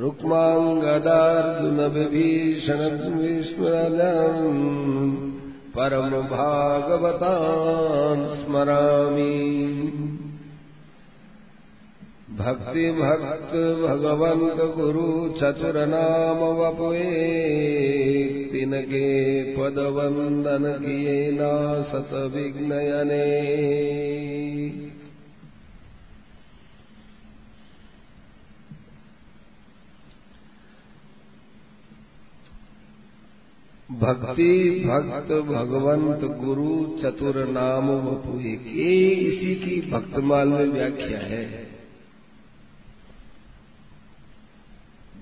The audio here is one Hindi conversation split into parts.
रुक्माङ्गदार्जुन परमभागवतान् परम भागवताम् स्मरामि भक्तिभक्ति भगवन्त गुरुचतुरनाम वपुवे पदवन्दन किये नासत सतविज्ञयने भक्ति भक्त भगवंत गुरु चतुर नाम के इसी की भक्तमाल में व्याख्या है।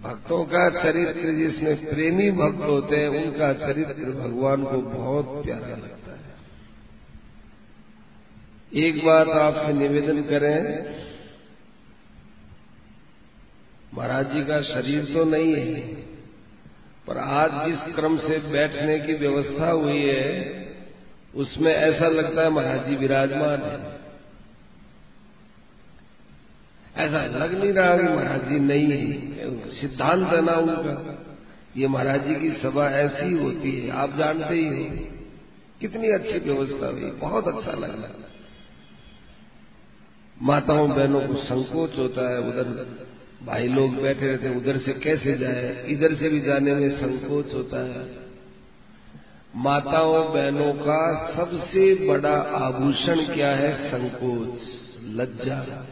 भक्तों का चरित्र जिसमें प्रेमी भक्त होते हैं, उनका चरित्र भगवान को बहुत प्यारा लगता है। एक बात आपसे निवेदन करें, महाराज जी का शरीर तो नहीं है पर आज जिस क्रम से बैठने की व्यवस्था हुई है, उसमें ऐसा लगता है महाराज जी विराजमान है। ऐसा लग नहीं रहा कि महाराज जी नहीं है सिद्धांत है ना उनका। ये महाराज जी की सभा ऐसी होती है, आप जानते ही हो। कितनी अच्छी व्यवस्था हुई, बहुत अच्छा लग रहा माताओं बहनों को संकोच होता है उधर। भाई लोग बैठे रहते उधर से कैसे जाए? इधर से भी जाने में संकोच होता है। माताओं, बहनों का सबसे बड़ा आभूषण क्या है? संकोच, लज्जा,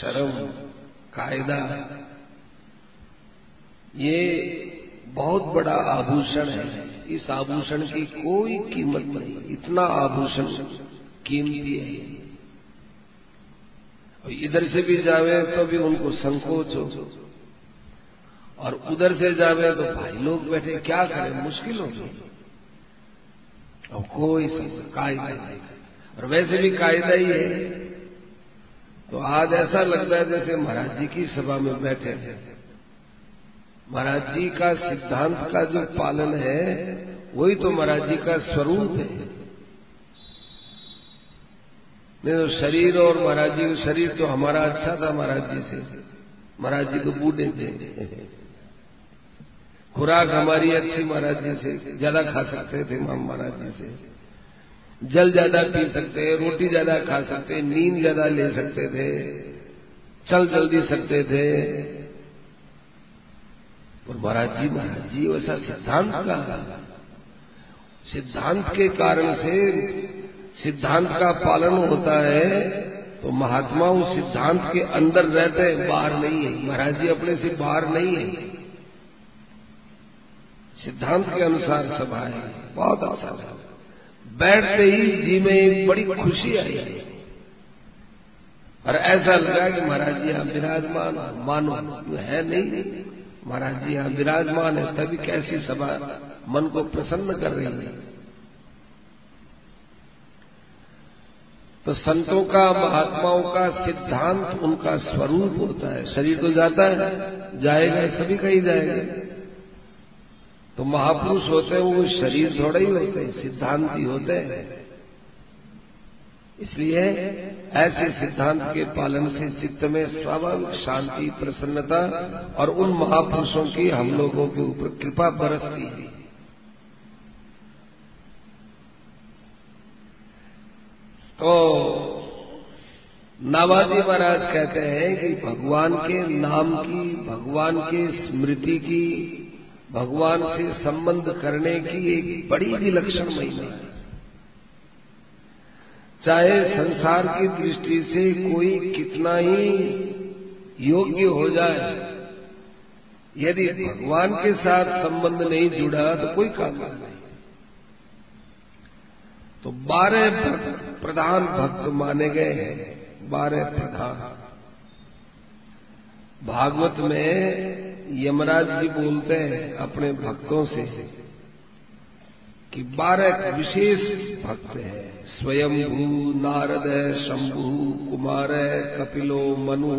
शर्म, कायदा। ये बहुत बड़ा आभूषण है। इस आभूषण की कोई कीमत नहीं, इतना आभूषण कीमती है। इधर से भी जावे तो भी उनको संकोच हो। और उधर से जावे तो भाई लोग बैठे, क्या करें? मुश्किल होगी। और कोई कायदा नहीं। और वैसे भी कायदा ही है। तो आज ऐसा लगता है जैसे महाराज जी की सभा में बैठे हैं महाराज जी का सिद्धांत का जो पालन है, वही तो महाराज जी का स्वरूप है। नहीं तो शरीर और महाराज जी शरीर तो हमारा अच्छा था महाराज जी से। महाराज जी तो बूढ़े थे। खुराक हमारी अच्छी महाराज जी से, ज़्यादा खा सकते थे हम महाराज जी से। जल ज़्यादा पी सकते, रोटी ज़्यादा खा सकते, नींद ज़्यादा ले सकते थे, चल जल्दी सकते थे। और महाराज जी महाराज जी, वैसा सिद्धांत का सिद्धांत के कारण से सिद्धांत का पालन होता है तो महात्मा उस सिद्धांत के अंदर रहते हैं, बाहर नहीं है। महाराज जी अपने से बाहर नहीं है। सिद्धांत के अनुसार सभा है। बहुत अच्छा था बैठते ही जी में एक बड़ी खुशी आई। है और ऐसा लगा कि महाराज जी यहाँ विराजमान मानो है नहीं? महाराज जी यहाँ विराजमान है, तभी कैसी सभा मन को प्रसन्न कर रही है। तो संतों का, महात्माओं का सिद्धांत उनका स्वरूप होता है। शरीर तो जाता है, जाएगा, सभी कहीं जाएगा। तो महापुरुष होते हैं, वो शरीर थोड़े ही होते हैं, सिद्धांत ही होते हैं। इसलिए ऐसे सिद्धांत के पालन से चित्त में स्वाभाविक शांति, प्रसन्नता और उन महापुरुषों की हम लोगों के ऊपर कृपा बरसती है। तो नाबाजी महाराज कहते हैं कि भगवान के नाम की, भगवान के स्मृति की, भगवान से संबंध करने की एक बड़ी विलक्षण महिमा है। चाहे संसार की दृष्टि से कोई कितना ही योग्य हो जाए, यदि भगवान के साथ संबंध नहीं जुड़ा तो कोई काम नहीं। तो बारह प्रधान भक्त माने गए हैं, बारह प्रधान। भागवत में यमराज जी बोलते हैं अपने भक्तों से कि बारह विशेष भक्त है स्वयं भू नारद, शंभु, कुमार, कपिलो, मनु,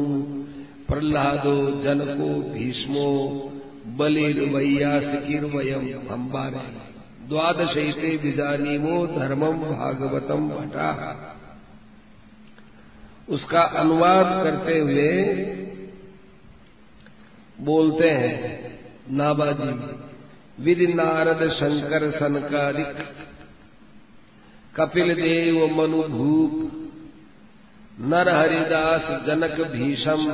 प्रहलादो, जनको, भीष्मो वयम हम बारह द्वादशैते विजानीमो धर्मम भागवतम भटा। उसका अनुवाद करते हुए बोलते हैं नाबाजी विधि नारद शंकर सनकारिक, कपिल देव मनु भूप नर हरिदास जनक भीषम,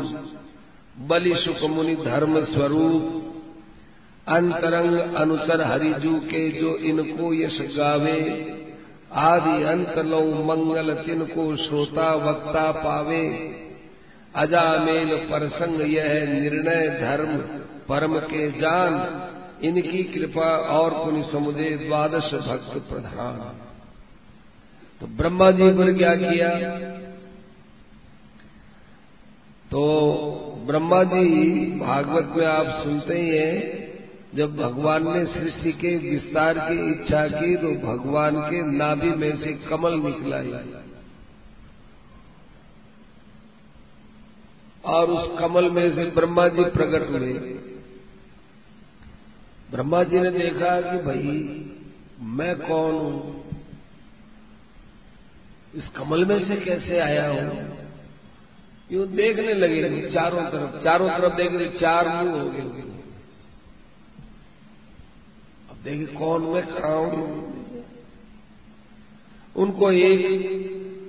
बलि सुख मुनि धर्म स्वरूप अंतरंग अनुसर हरिजू के जो इनको यश गावे, आदि अंत लो मंगल तिनको श्रोता वक्ता पावे। अजामेल परसंग यह निर्णय धर्म, परम के जान, इनकी कृपा और पुण्य समुदय द्वादश भक्त प्रधान। तो ब्रह्मा जी पर क्या किया? तो ब्रह्मा जी भागवत में आप सुनते ही हैं जब भगवान ने सृष्टि के विस्तार की इच्छा की तो भगवान के नाभि में से कमल निकला और उस कमल में से ब्रह्मा जी प्रकट हुए। ब्रह्मा जी ने देखा कि भाई, मैं कौन हूँ? इस कमल में से कैसे आया हूँ? यूँ देखने लगे, चारों तरफ़ चारों तरफ़ देख रहे चार मुँह हो गए। देखिए, कौन मैं खड़ा हूँ? उनको एक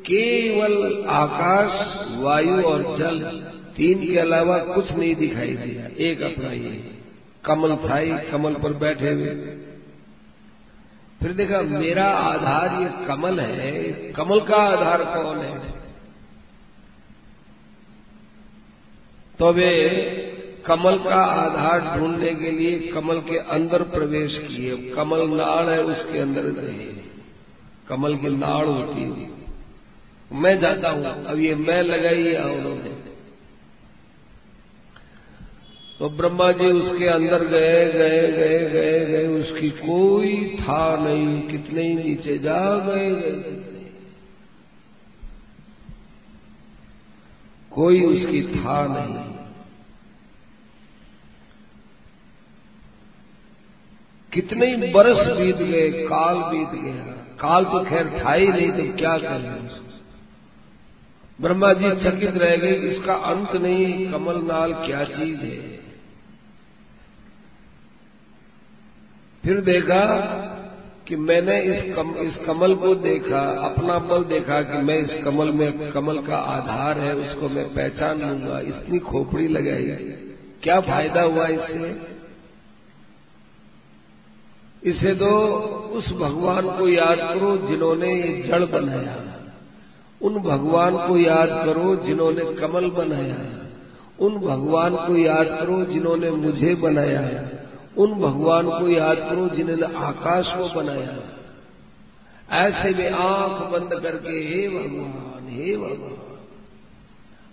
केवल आकाश, वायु और जल तीन के अलावा कुछ नहीं दिखाई दिया। एक अपना ये कमल था कमल पर बैठे हुए। फिर देखा, मेरा आधार ये कमल है। कमल का आधार कौन है? तो वे कमल का आधार ढूँढने के लिए कमल के अंदर प्रवेश किए। कमल नाड़ है, उसके अंदर नहीं। कमल की नाड़ होती है। मैं जाता हूँ, अब ये मैं लगाई है उन्होंने। तो ब्रह्मा जी उसके अंदर गए गए गए गए गए। उसकी कोई था नहीं, कितने ही नीचे जा गए गए। कोई उसकी था नहीं। कितने ही बरस बीत गए काल बीत गया। काल तो खैर था ही नहीं तो क्या करें? ब्रह्मा जी चकित रह गए इसका अंत नहीं कमल नाल क्या चीज़ है? फिर देखा कि मैंने इस कम, इस कमल को देखा अपना बल देखा कि मैं इस कमल में कमल का आधार है उसको मैं पहचान लूँगा। इतनी खोपड़ी लगाई। क्या फ़ायदा हुआ इससे? इसे दो उस भगवान को याद करो जिन्होंने ये जड़ बनाया उन भगवान को याद करो जिन्होंने कमल बनाया उन भगवान को याद करो जिन्होंने मुझे बनाया उन भगवान को याद करो जिन्होंने आकाश को बनाया ऐसे में आँख बंद करके, हे भगवान हे भगवान,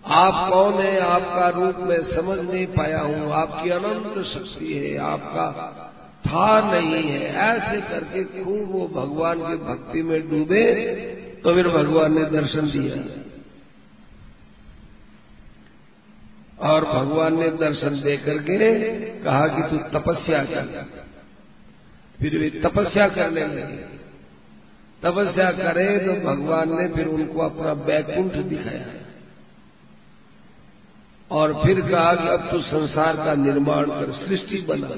आप कौन है? आपका रूप मैं समझ नहीं पाया हूँ। आपकी अनंत शक्ति है। आपका था नहीं है। ऐसे करके खूब वो भगवान की भक्ति में डूबे तो फिर भगवान ने दर्शन दिया। और भगवान ने दर्शन दे करके कहा कि तू तपस्या कर। फिर वे तपस्या करने लगे। तपस्या करे तो भगवान ने फिर उनको अपना बैकुंठ दिखाया। और फिर कहा कि अब तू संसार का निर्माण कर, सृष्टि बना।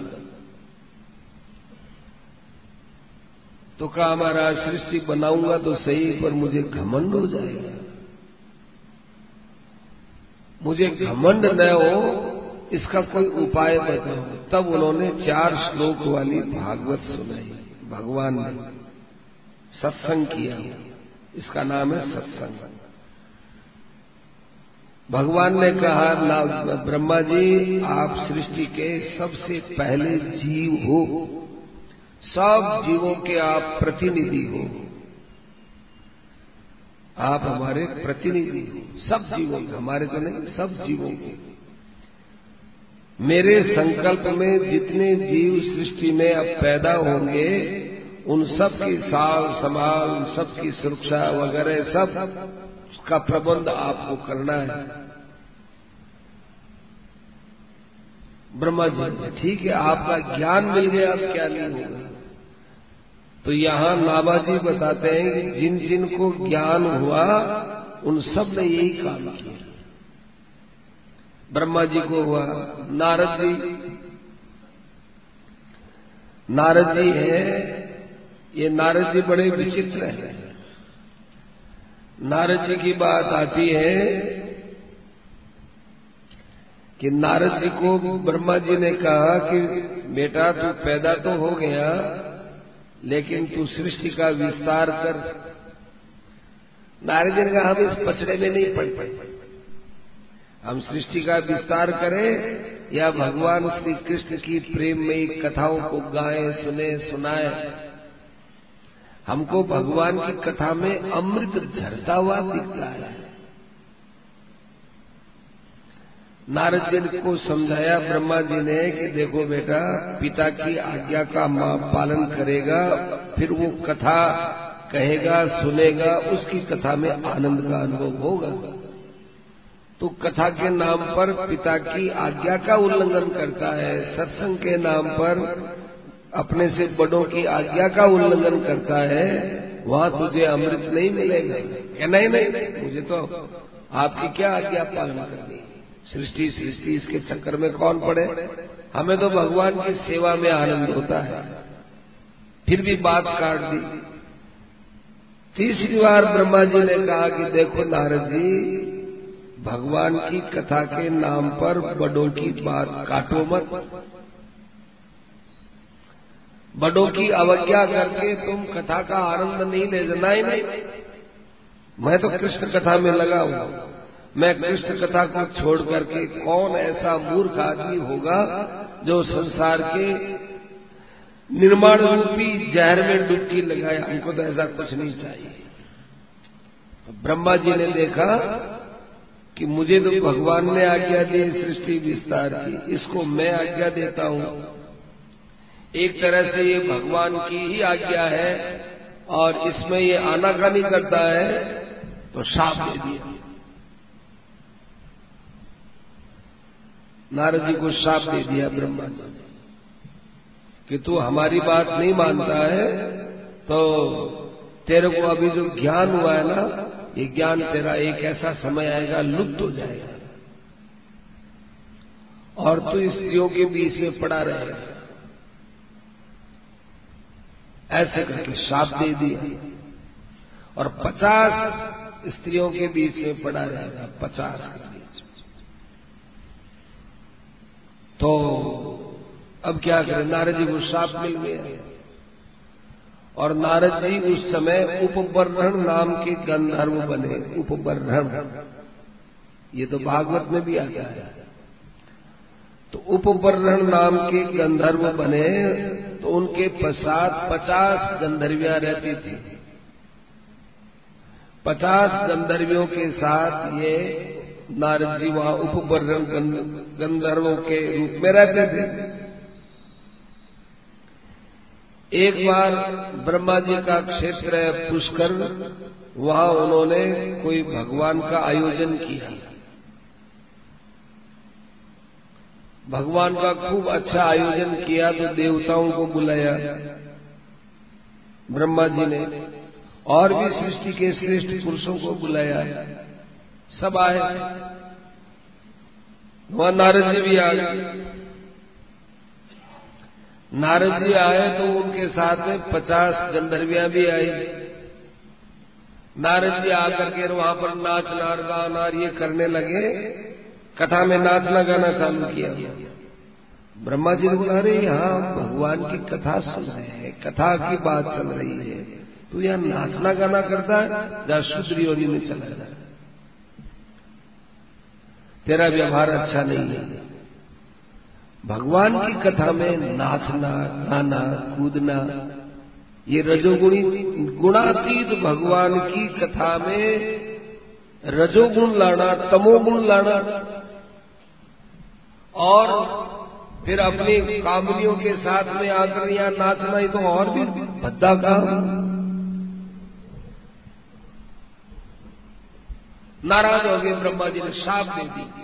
तो कहा महाराज सृष्टि बनाऊँगा तो सही, पर मुझे घमंड हो जाएगा। मुझे घमंड न हो, इसका कोई उपाय बताओ। तब उन्होंने चार श्लोक वाली भागवत सुनाई। भगवान ने सत्संग किया। इसका नाम है सत्संग। भगवान ने कहा ब्रह्मा जी, आप सृष्टि के सबसे पहले जीव हो। सब जीवों के आप प्रतिनिधि हो। आप हमारे प्रतिनिधि हो। सब जीवों के, हमारे तो नहीं, सब जीवों के। मेरे संकल्प में जितने जीव सृष्टि में अब पैदा होंगे, उन सब की साल संभाल सबकी सुरक्षा वगैरह सब का प्रबंध आपको करना है। ब्रह्मा जी ठीक है, आपका ज्ञान मिल गया, अब क्या नहीं होगा? तो यहाँ नाबाजी बताते हैं कि जिन जिन को ज्ञान हुआ, उन सबने यही काम किया। ब्रह्मा जी को हुआ नारद जी। नारद जी है, ये नारद जी बड़े विचित्र हैं। नारद जी की बात आती है कि नारद जी को ब्रह्मा जी ने कहा कि, बेटा, तू पैदा तो हो गया, लेकिन तू सृष्टि का विस्तार कर। नारद जी ने कहा, हम इस पचड़े में नहीं पड़। पड़े हम सृष्टि का विस्तार करें, या भगवान श्री कृष्ण की प्रेम में कथाओं को गाएँ, सुने, सुनाए। हमको भगवान की कथा में अमृत झरता हुआ दिखता है। नारद जी को समझाया, ब्रह्मा जी ने कि देखो बेटा, पिता की आज्ञा का माँ पालन करेगा, फिर वो कथा कहेगा, सुनेगा, उसकी कथा में आनंद का अनुभव होगा। तो कथा के नाम पर पिता की आज्ञा का उल्लंघन करता है, सत्संग के नाम पर अपने से बड़ों की आज्ञा का उल्लंघन करता है, वहाँ तुझे अमृत नहीं मिलेगा। नहीं नहीं मुझे तो आपकी क्या आज्ञा पालन करनी सृष्टि सृष्टि, इसके चक्कर में कौन पड़े? हमें तो भगवान की सेवा में आनंद होता है। फिर भी बात काट दी। तीसरी बार ब्रह्मा जी ने कहा कि देखो नारद जी, भगवान की कथा के नाम पर बड़ों की बात काटो मत। बड़ों की अवज्ञा करके तुम कथा का आनंद नहीं ले जाना ही नहीं। मैं तो कृष्ण कथा में लगा हूँ। मैं कृष्ण कथा को छोड़ करके कौन ऐसा मूर्ख आदमी होगा जो संसार के निर्माण रूपी जहर में डुबकी लगाए? हमको तो ऐसा कुछ नहीं चाहिए। ब्रह्मा जी ने देखा कि मुझे तो भगवान ने आज्ञा दी सृष्टि विस्तार की। इसको मैं आज्ञा देता हूँ। एक तरह से ये भगवान की ही आज्ञा है और इसमें ये आनाकानी करता है तो साफ़ दे दिया। नारद जी को साफ़ दे दिया ब्रह्मा जी कि तू हमारी बात नहीं मानता है तो तेरे को अभी जो ज्ञान हुआ है ना, ये ज्ञान तेरा एक ऐसा समय आएगा, लुप्त हो जाएगा। और तू स्त्रियों के बीच में पड़ा रहेगा। ऐसे करके साप दे दिया। और पचास स्त्रियों के बीच में पड़ा रहेगा, पचास के बीच तो अब क्या करें? नारद जी को साप मिल गया। और नारद जी उस समय उपबर्हण नाम के गंधर्व बने उपबर्हण ये तो भागवत में भी आता है। तो उपबर्हण नाम के गंधर्व बने तो उनके पश्चात पचास गंधर्वियाँ रहती थी। पचास गंधर्वियों के साथ ये नारद जी वहाँ उपबर्हण गंधर्वों के रूप में रहते थे। एक बार ब्रह्मा जी का क्षेत्र है पुष्कर, वहाँ उन्होंने कोई भगवान का आयोजन किया। भगवान का खूब अच्छा आयोजन किया तो देवताओं को बुलाया। ब्रह्मा जी ने और भी सृष्टि के श्रेष्ठ पुरुषों को बुलाया। सब आए। वहाँ नारद जी भी आ गए। नारद जी आए तो उनके साथ में पचास गंधर्वियाँ भी आई। नारद जी आकर के वहाँ पर नाच, नार गाना ये करने लगे। कथा में नाचना गाना चालू किया। ब्रह्मा जी ने बोला, अरे यहाँ भगवान की कथा सुन रहे हैं, कथा की बात चल रही है। तू यहाँ नाचना गाना करता है, जहाँ शुद्ध योनि में चला जाए तेरा व्यवहार अच्छा नहीं है। भगवान की कथा में नाचना गाना कूदना, ये रजोगुणी, गुणातीत भगवान की कथा में रजोगुण लाना, तमोगुण लाना और फिर अपनी कामनियों के साथ में आकर यहाँ नाचना ही तो और भी भद्दा काम। नाराज़ हो गए ब्रह्मा जी ने शाप दे दी।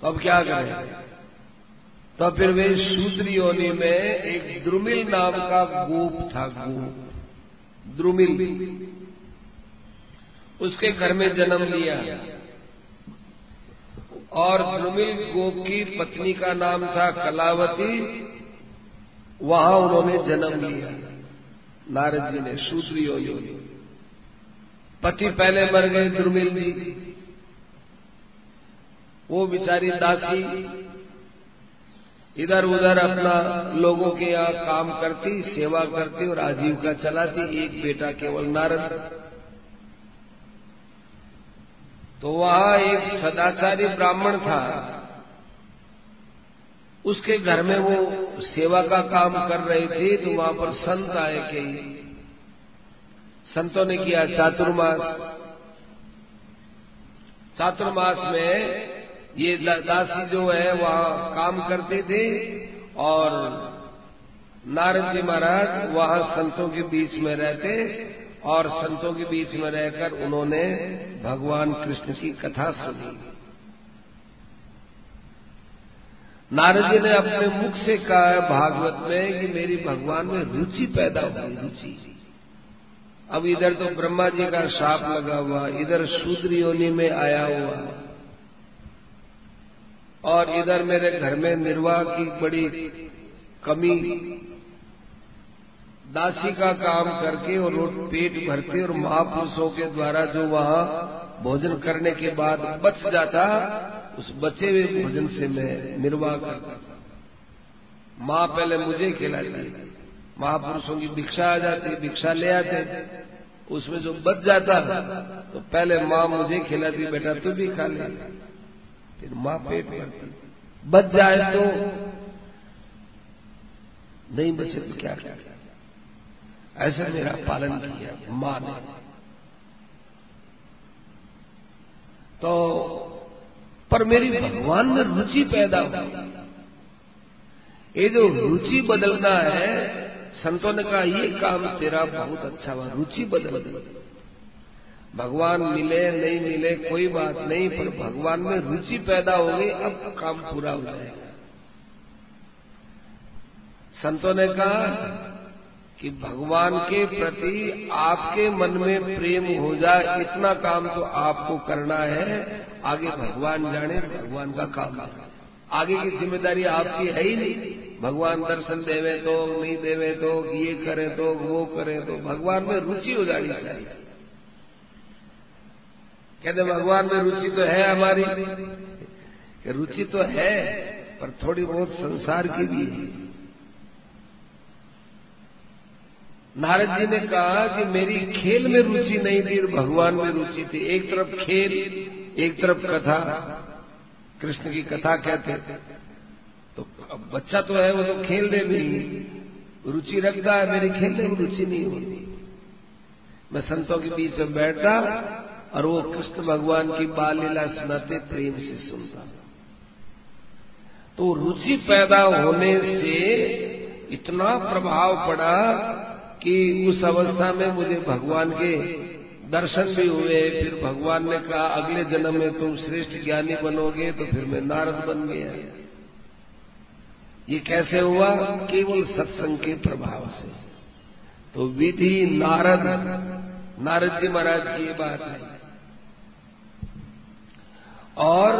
तो अब क्या करें? तो फिर वे शूद्र योनि में एक द्रुमिल नाम का गोप था, गोप। द्रुमिल। उसके घर में जन्म लिया। और द्रुमिल गोप की पत्नी का नाम था कलावती। वहाँ उन्होंने जन्म लिया। नारद जी ने शूद्र योनि पति पहले मर गए, दुर्मिल जी वो बिचारी दासी इधर उधर अपना लोगों के यहाँ काम करती, सेवा करती और आजीविका चलाती, एक बेटा केवल नारद। तो वहाँ एक सदाचारी ब्राह्मण था। उसके घर में वो सेवा का काम कर रहे थे तो वहाँ पर संत आए कई संतों ने किया चातुर्मास। चातुर्मास में ये दासी जो है, वहाँ काम करते थे और नारद जी महाराज वहाँ संतों के बीच में रहते और संतों के बीच में रहकर उन्होंने भगवान कृष्ण की कथा सुनी। नारद जी ने अपने मुख से कहा भागवत में कि मेरी भगवान में रुचि पैदा हुई रुचि। अब इधर तो ब्रह्मा जी का साप लगा हुआ, इधर शूद्र योनि में आया हुआ। और इधर मेरे घर में निर्वाह की बड़ी कमी, दासी का काम करके और पेट भरते और महापुरुषों के द्वारा जो वहाँ भोजन करने के बाद बच जाता, उस बचे हुए भोजन से मैं निर्वाह करता माँ पहले मुझे खिलाती, महापुरुषों की भिक्षा आ जाती, भिक्षा ले आते। उसमें जो बच जाता था तो पहले माँ मुझे खिलाती, बेटा तू भी खा ले। फिर माँ पेट भरती। बच जाए तो नहीं बचे तो क्या क्या ऐसे मेरा पालन किया माँ ने। तो पर मेरी भगवान में रुचि पैदा हुई। ये जो रुचि बदलना है संतों ने कहा, ये काम तेरा बहुत अच्छा हुआ, रुचि बदल भगवान मिले, नहीं मिले, कोई बात नहीं, पर भगवान में रुचि पैदा हो गई, अब काम पूरा हो जाएगा। संतों ने कहा कि भगवान के प्रति आपके मन में प्रेम हो जाए, इतना काम तो आपको करना है। आगे भगवान जाने, भगवान का काम आगे की ज़िम्मेदारी आपकी है ही नहीं। भगवान दर्शन देवे तो नहीं देवे तो ये करे तो वो करे तो भगवान में रुचि हो जानी चाहिए कहते भगवान में रुचि तो है हमारी। रुचि तो है, पर थोड़ी बहुत संसार की भी है। नारद जी ने कहा कि मेरी खेल में रुचि नहीं थी, भगवान में रुचि थी। एक तरफ़ खेल, एक तरफ़ कथा। कृष्ण की कथा कहते अब बच्चा तो है वो तो खेलने में रुचि रखता है, मेरी खेलने में रुचि नहीं होती। मैं संतों के बीच में बैठता और वो कृष्ण भगवान की बाल लीला सुनाते, प्रेम से सुनता। तो रुचि पैदा होने से इतना प्रभाव पड़ा कि उस अवस्था में मुझे भगवान के दर्शन भी हुए। फिर भगवान ने कहा, अगले जन्म में तुम श्रेष्ठ ज्ञानी बनोगे तो फिर मैं नारद बन गया। ये कैसे हुआ केवल सत्संग के प्रभाव से। तो विधि नारद नारद जी महाराज की ये बात है। और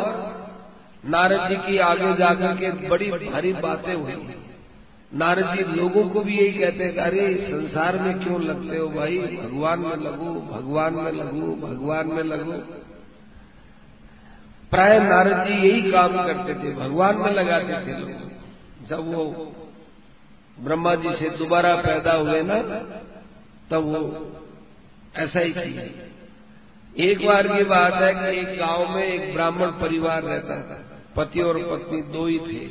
नारद जी की आगे जाकर के बड़ी भारी बातें हुई। नारद जी लोगों को भी यही कहते हैं अरे, संसार में क्यों लगते हो भाई? भगवान में लगो, भगवान में लगो, भगवान में लगो। प्राय नारद जी यही काम करते थे, भगवान में लगाते थे लोग। जब वो ब्रह्मा जी से दोबारा पैदा हुए ना, तब वो ऐसा ही किया एक बार की बात है कि एक गाँव में एक ब्राह्मण परिवार रहता था। पति और पत्नी दो ही थे,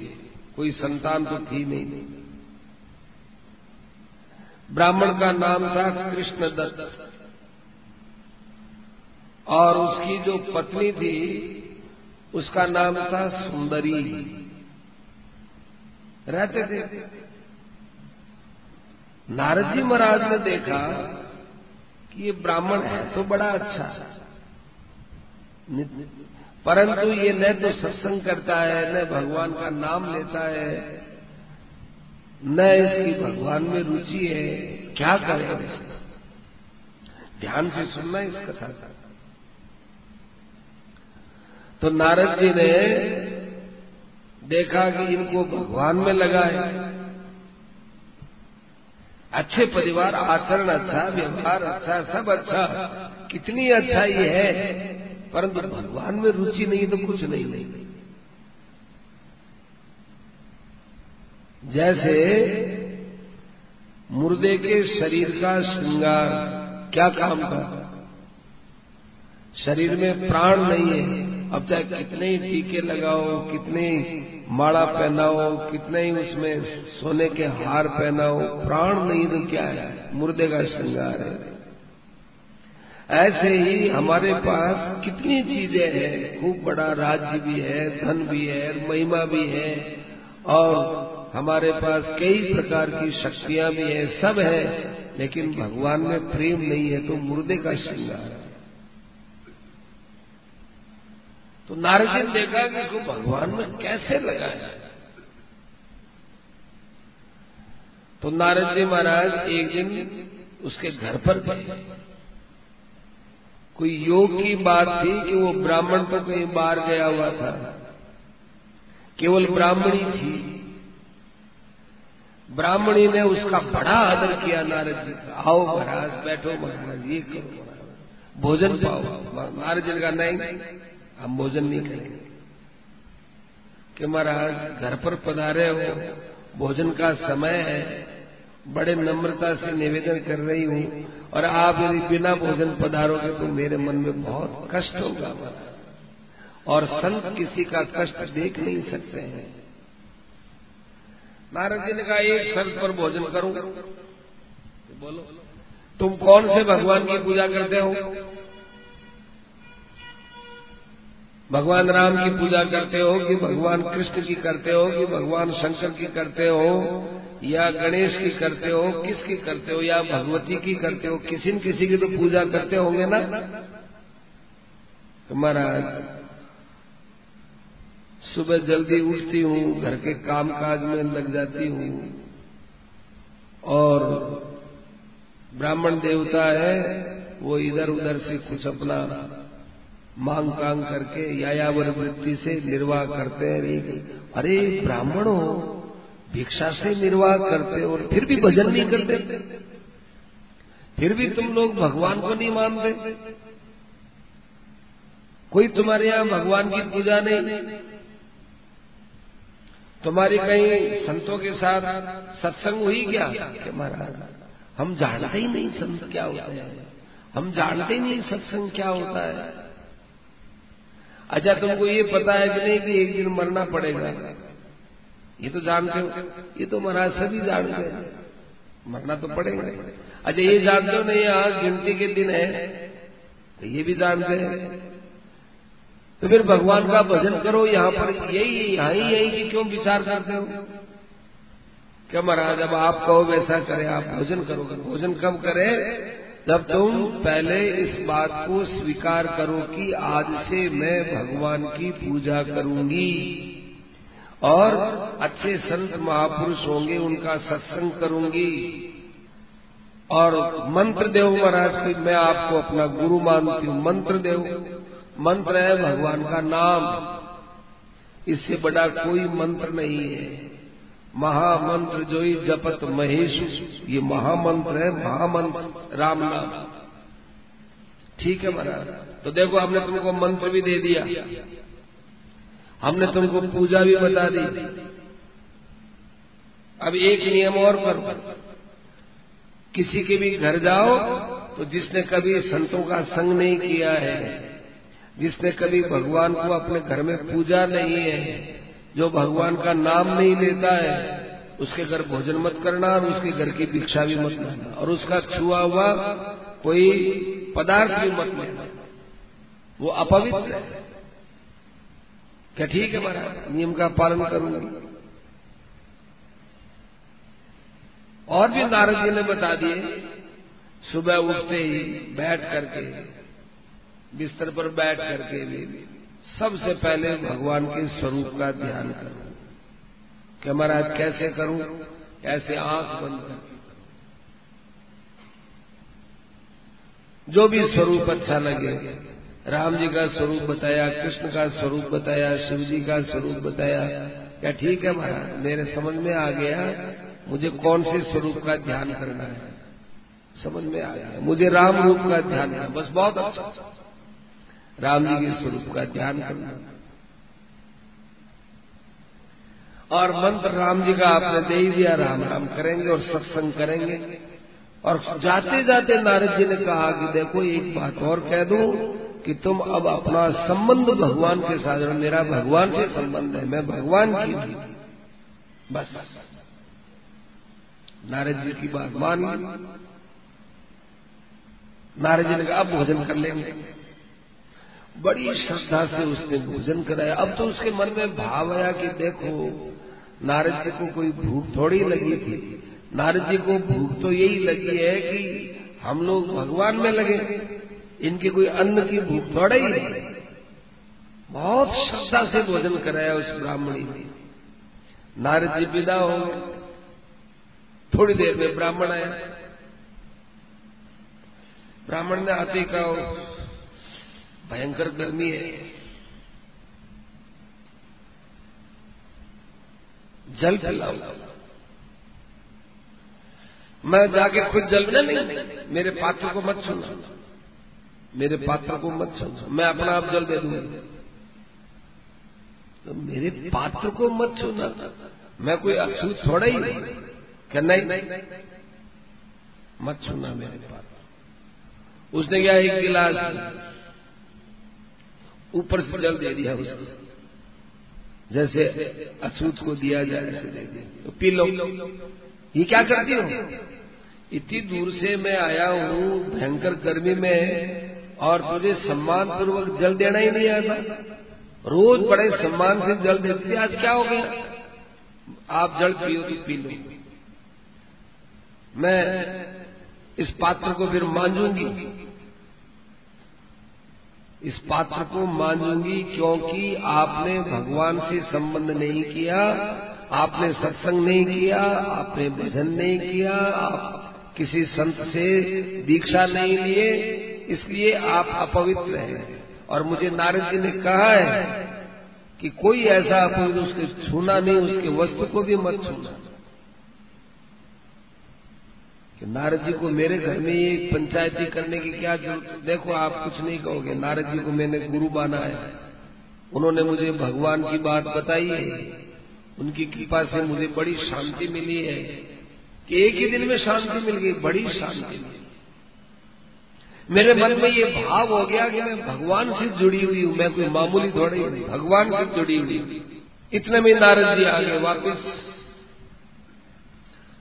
कोई संतान तो थी नहीं। ब्राह्मण का नाम था कृष्ण दत्त और उसकी जो पत्नी थी, उसका नाम था सुंदरी। रहते थे। नारद जी महाराज ने देखा कि ये ब्राह्मण है तो बड़ा अच्छा परंतु ये न तो सत्संग करता है, न भगवान का नाम लेता है, न इसकी भगवान में रुचि है। क्या करे ध्यान से सुनना इस कथा का। तो नारद जी ने देखा कि इनको भगवान में लगा है अच्छे परिवार, आचरण अच्छा व्यवहार अच्छा सब अच्छा। कितनी अच्छा ये है। परंतु भगवान में रुचि नहीं तो कुछ नहीं। नहीं जैसे मुर्दे के शरीर का श्रृंगार, क्या काम का शरीर में प्राण नहीं है। अब चाहे कितने ही टीके लगाओ, कितने माड़ा पहनाओ, कितने ही उसमें सोने के हार पहनाओ, प्राण नहीं तो क्या है? मुर्दे का श्रृंगार है। ऐसे ही हमारे पास कितनी चीज़ें हैं। खूब बड़ा राज्य भी है, धन भी है, महिमा भी है, और हमारे पास कई प्रकार की शक्तियाँ भी है, सब है, लेकिन भगवान में प्रेम नहीं है तो मुर्दे का श्रृंगार है। तो नारद जी ने देखा कि इसको भगवान में कैसे लगाया तो नारद जी महाराज, एक दिन उसके घर पर गए। कोई योग की बात थी कि वो ब्राह्मण तो कहीं बाहर गया हुआ था। केवल ब्राह्मणी थी। ब्राह्मणी ने उसका बड़ा आदर किया नारद जी का। आओ महाराज, बैठो महाराज, ये करो भोजन पाओ। नारद जी का नहीं हम भोजन नहीं करेंगे। कि महाराज, घर पर पधारे हो, भोजन का समय है, बड़े नम्रता से निवेदन कर रही हूँ, और आप यदि बिना भोजन पधारोगे तो मेरे मन में बहुत कष्ट होगा और संत किसी का कष्ट देख नहीं सकते हैं। नारद जी ने कहा, एक शर्त पर भोजन करूँ? बोलो, तुम कौन से भगवान की पूजा करते हो? भगवान राम की पूजा करते हो कि भगवान कृष्ण की करते हो कि भगवान शंकर की करते हो या गणेश की करते हो, किसकी करते हो, या भगवती की करते हो, किसी न किसी की तो पूजा करते होंगे ना? तो महाराज, सुबह जल्दी उठती हूँ, घर के काम काज में लग जाती हूँ। और ब्राह्मण देवता है, वो इधर उधर से कुछ अपना मांग कांग करके यायावर वृत्ति से निर्वाह करते हैं। अरे, ब्राह्मण हो भिक्षा से निर्वाह करते और फिर भी भजन नहीं करते। फिर भी तुम लोग भगवान को नहीं मानते। कोई तुम्हारे यहाँ भगवान की पूजा नहीं। तुम्हारी कहीं संतों के साथ सत्संग हुई क्या? महाराज, हम जानते ही नहीं संत क्या होता है? हम जानते ही नहीं सत्संग क्या होता है। अच्छा तुमको ये पता है कि नहीं कि एक दिन मरना पड़ेगा? ये तो जानते हो। ये तो महाराज सभी जानते हैं। मरना तो पड़ेगा अच्छा ये जानते हो नहीं, आज गिनती के दिन है तो ये भी जानते हैं। तो फिर भगवान का भजन करो, यहाँ पर यही, यहाँ ही, यही कि क्यों विचार करते हो? क्या महाराज, अब आप कहो वैसा करे, आप भोजन करोगे भोजन कब करे? जब तुम पहले इस बात को स्वीकार करो कि आज से मैं भगवान की पूजा करूँगी। और अच्छे संत महापुरुष होंगे, उनका सत्संग करूँगी। और मंत्र देव महाराज की मैं आपको अपना गुरु मानती हूँ। मंत्र देव, मंत्र है भगवान का नाम। इससे बड़ा कोई मंत्र नहीं है। महामंत्र जो ही जपत महेश। ये महामंत्र है, महामंत्र। राम नाम। ठीक है महाराज। तो देखो, हमने तुमको मंत्र भी दे दिया। हमने तुमको पूजा भी बता दी। अब एक नियम और करो। किसी के भी घर जाओ तो जिसने कभी संतों का संग नहीं किया है, जिसने कभी भगवान को अपने घर में पूजा नहीं है जो भगवान का नाम नहीं लेता है, उसके घर भोजन मत करना और उसके घर की भिक्षा भी मत लेना और उसका छुआ हुआ कोई पदार्थ भी मत लेना वो अपवित्र है। क्या ठीक है महाराज? नियम का पालन करूँगी। और भी नारद जी ने बता दिए, सुबह उठते ही बैठ करके, बिस्तर पर बैठ करके भी सबसे पहले भगवान के स्वरूप का ध्यान करूँ कि महाराज, कैसे करूँ? ऐसे आँख बंद कर। जो भी स्वरूप अच्छा लगे, राम जी का स्वरूप बताया, कृष्ण का स्वरूप बताया, शिव जी का स्वरूप बताया, क्या ठीक है महाराज? मेरे समझ में आ गया, मुझे कौन से स्वरूप का ध्यान करना है? समझ में आ गया। मुझे राम रूप का ध्यान है। बस बहुत अच्छा। राम जी के स्वरूप का ध्यान करना। और मंत्र राम जी का आपने दे ही दिया, राम राम करेंगे और सत्संग करेंगे। और जाते जाते नारद जी ने कहा कि देखो, एक बात और कह दूँ कि तुम अब अपना संबंध भगवान के साथ मेरा भगवान से संबंध है, मैं भगवान की बस। नारद जी की बात मान नारद जी ने कहा, अब भोजन कर लेंगे। बड़ी श्रद्धा से उसने भोजन कराया। अब तो उसके मन में भाव आया कि देखो, नारद जी को कोई भूख थोड़ी लगी थी। नारद जी को भूख तो यही लगी है कि हम लोग भगवान में लगे। इनकी कोई अन्न की भूख थोड़ा ही नहीं बहुत श्रद्धा से भोजन कराया उस ब्राह्मणी ने। नारद जी विदा हो थोड़ी देर में ब्राह्मण आया। ब्राह्मण ने आते कहा भयंकर गर्मी है। जल पिलाओ। मैं जाके खुद जल नहीं, मेरे पात्र को मत सुना मेरे पात्र को मत सुना मैं अपना आप जल दे दूँगा। तो मेरे पात्र को मत सुना मैं कोई अछूत थोड़ा ही नहीं क्या नहीं? मत सुना मेरे पात्र उसने क्या एक गिलास ऊपर से जल दे दिया उसको। जैसे अछूत को दिया जाए दे दिया। तो पी लो। ये क्या करती हो? इतनी दूर से मैं आया हूँ, भयंकर गर्मी में और तुझे सम्मान पूर्वक जल देना ही नहीं आता। रोज बड़े सम्मान से जल देती आज क्या हो गया? आप जल पियो तो पी लो। मैं इस पात्र को फिर मांझूँगी इस पात्र को मांझूँगी क्योंकि आपने भगवान से संबंध नहीं किया, आपने सत्संग नहीं किया, आपने भजन नहीं किया, आप किसी संत से दीक्षा नहीं लिए, इसलिए आप अपवित्र हैं। और मुझे नारद जी ने कहा है कि कोई ऐसा अपवित्र उसके छूना नहीं, उसके वस्तु को भी मत छूना। कि नारद जी को मेरे घर में ये पंचायती करने की क्या ज़रूरत देखो, आप कुछ नहीं कहोगे। नारद जी को मैंने गुरु माना है। उन्होंने मुझे भगवान की बात बताई है। उनकी कृपा से मुझे बड़ी शांति मिली है कि एक ही दिन में शांति मिल गई, बड़ी शांति मिली। मेरे मन में ये भाव हो गया कि मैं भगवान से जुड़ी हुई हूँ। मैं कोई मामूली थोड़ी भगवान से जुड़ी हुई इतने में नारद जी आ गए वापिस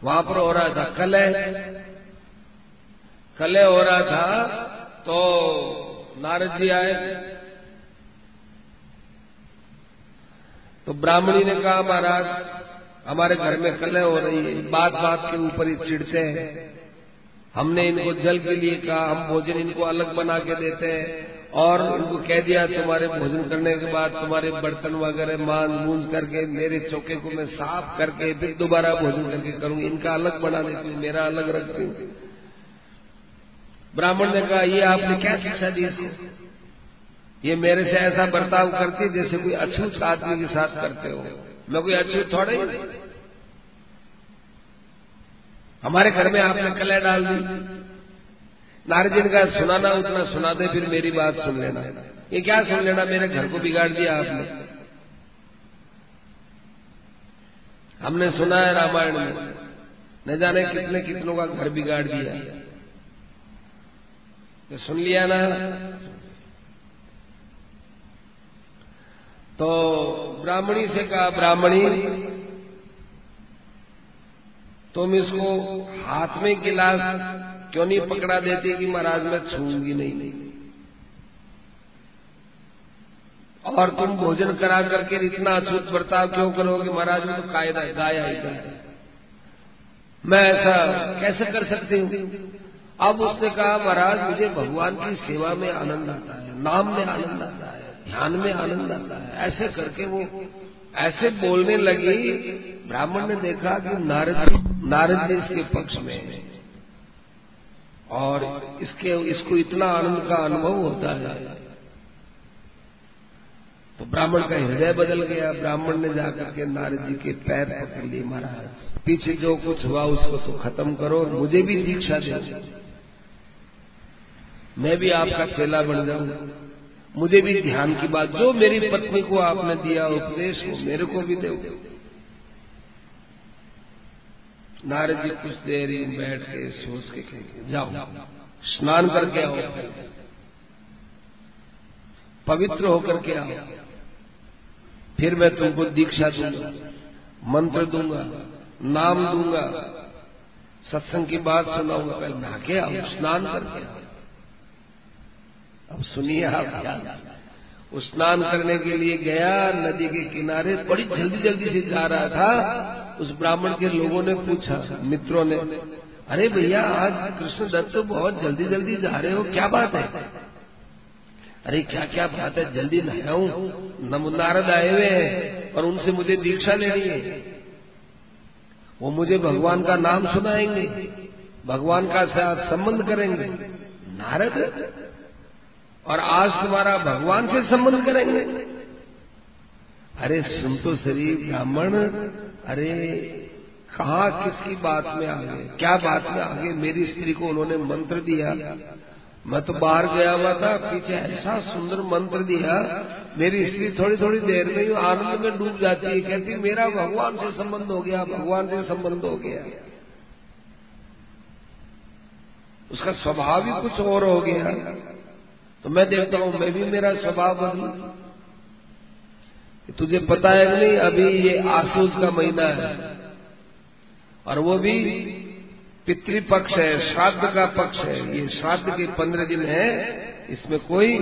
वहाँ पर हो रहा था। कलह। कलह हो रहा था तो नारद जी आए। तो ब्राह्मणी ने कहा, महाराज, हमारे घर में कलह हो रही है। बात बात के ऊपर ही चिढ़ते हैं। हमने इनको जल के लिए कहा, हम भोजन इनको अलग बना के देते हैं। और उनको कह दिया, तुम्हारे भोजन करने के बाद तुम्हारे बर्तन वगैरह मान मूंज करके, मेरे चौके को मैं साफ़ करके फिर दोबारा भोजन करके करूँगी। इनका अलग बना देती हूँ, मेरा अलग रखती हूँ। ब्राह्मण ने कहा, ये आपने क्या शिक्षा दी ये मेरे से ऐसा बर्ताव करती जैसे कोई अछूत आदमी के साथ करते हो। मैं कोई अछूत थोड़ा ही। हमारे घर में आपने कलह डाल दी। नारजिन का सुनाना उतना सुना दे, फिर मेरी बात सुन लेना। ये क्या सुन लेना? मेरे घर को बिगाड़ दिया आपने। हमने सुना है रामायण में, न जाने कितने कितनों का घर बिगाड़ दिया। तो सुन लिया ना? तो ब्राह्मणी से कहा, ब्राह्मणी, तुम इसको हाथ में गिलास क्यों नहीं पकड़ा देती कि महाराज मैं छूँगी नहीं? नहीं और तुम भोजन करा करके इतना अछूत बर्ताव क्यों करोगे महाराज? में तो कायदा ही मैं ऐसा कैसे कर सकती हूँ? अब उसने कहा, महाराज, मुझे भगवान की सेवा में आनंद आता है, नाम में आनंद आता है, ध्यान में आनंद आता है। ऐसे करके वो ऐसे बोलने लगी। ब्राह्मण ने देखा कि नारद नारद ने इसके पक्ष में और इसके, इसको इतना आनंद का अनुभव होता है। तो ब्राह्मण का हृदय बदल गया। ब्राह्मण ने जाकर के नारद जी के पैर पकड़ लिए महाराज। पीछे जो कुछ हुआ, उसको तो खत्म करो मुझे भी दीक्षा दे। मैं भी आपका चेला बन जाऊँ। मुझे भी ध्यान की बात, जो मेरी पत्नी को आपने दिया, उपदेश मेरे को भी दो। नारद जी कुछ देर ही बैठ के सोच के जाओ, स्नान करके आओ, पवित्र होकर के आओ, फिर मैं तुमको दीक्षा दूँगा, मंत्र दूँगा, नाम दूँगा, सत्संग की बात सुनाऊँगा पहले नहा के आओ, स्नान करके आओ। अब सुनिए आप स्नान करने के लिए गया, नदी के किनारे, बड़ी जल्दी जल्दी से जा रहा था उस ब्राह्मण के लोगों ने पूछा, मित्रों ने, अरे भैया, आज कृष्ण दत्त तो बहुत जल्दी जल्दी जा रहे हो, क्या बात है? अरे क्या क्या बात है, जल्दी नहाऊं नारद आए हुए हैं और उनसे मुझे दीक्षा लेनी है। वो मुझे भगवान का नाम सुनाएँगे, भगवान का साथ संबंध करेंगे। नारद? और आज तुम्हारा भगवान से संबंध करेंगे। अरे सुन तो शरीर ब्राह्मण, अरे कहा किसकी बात में आगे क्या बात में आगे मेरी स्त्री को उन्होंने मंत्र दिया। मैं तो बाहर गया हुआ था, पीछे ऐसा सुंदर मंत्र दिया। मेरी स्त्री थोड़ी थोड़ी देर में ही आनंद में डूब जाती है। कहती, मेरा भगवान से संबंध हो गया, भगवान से संबंध हो गया। उसका स्वभाव ही कुछ और हो गया। तो मैं देखता हूँ, मैं भी मेरा स्वभाव बदलू तुझे पता है नहीं, अभी ये आसूस का महीना है। और वो भी पितृपक्ष है, श्राद्ध का पक्ष है। ये श्राद्ध के पंद्रह दिन है। इसमें कोई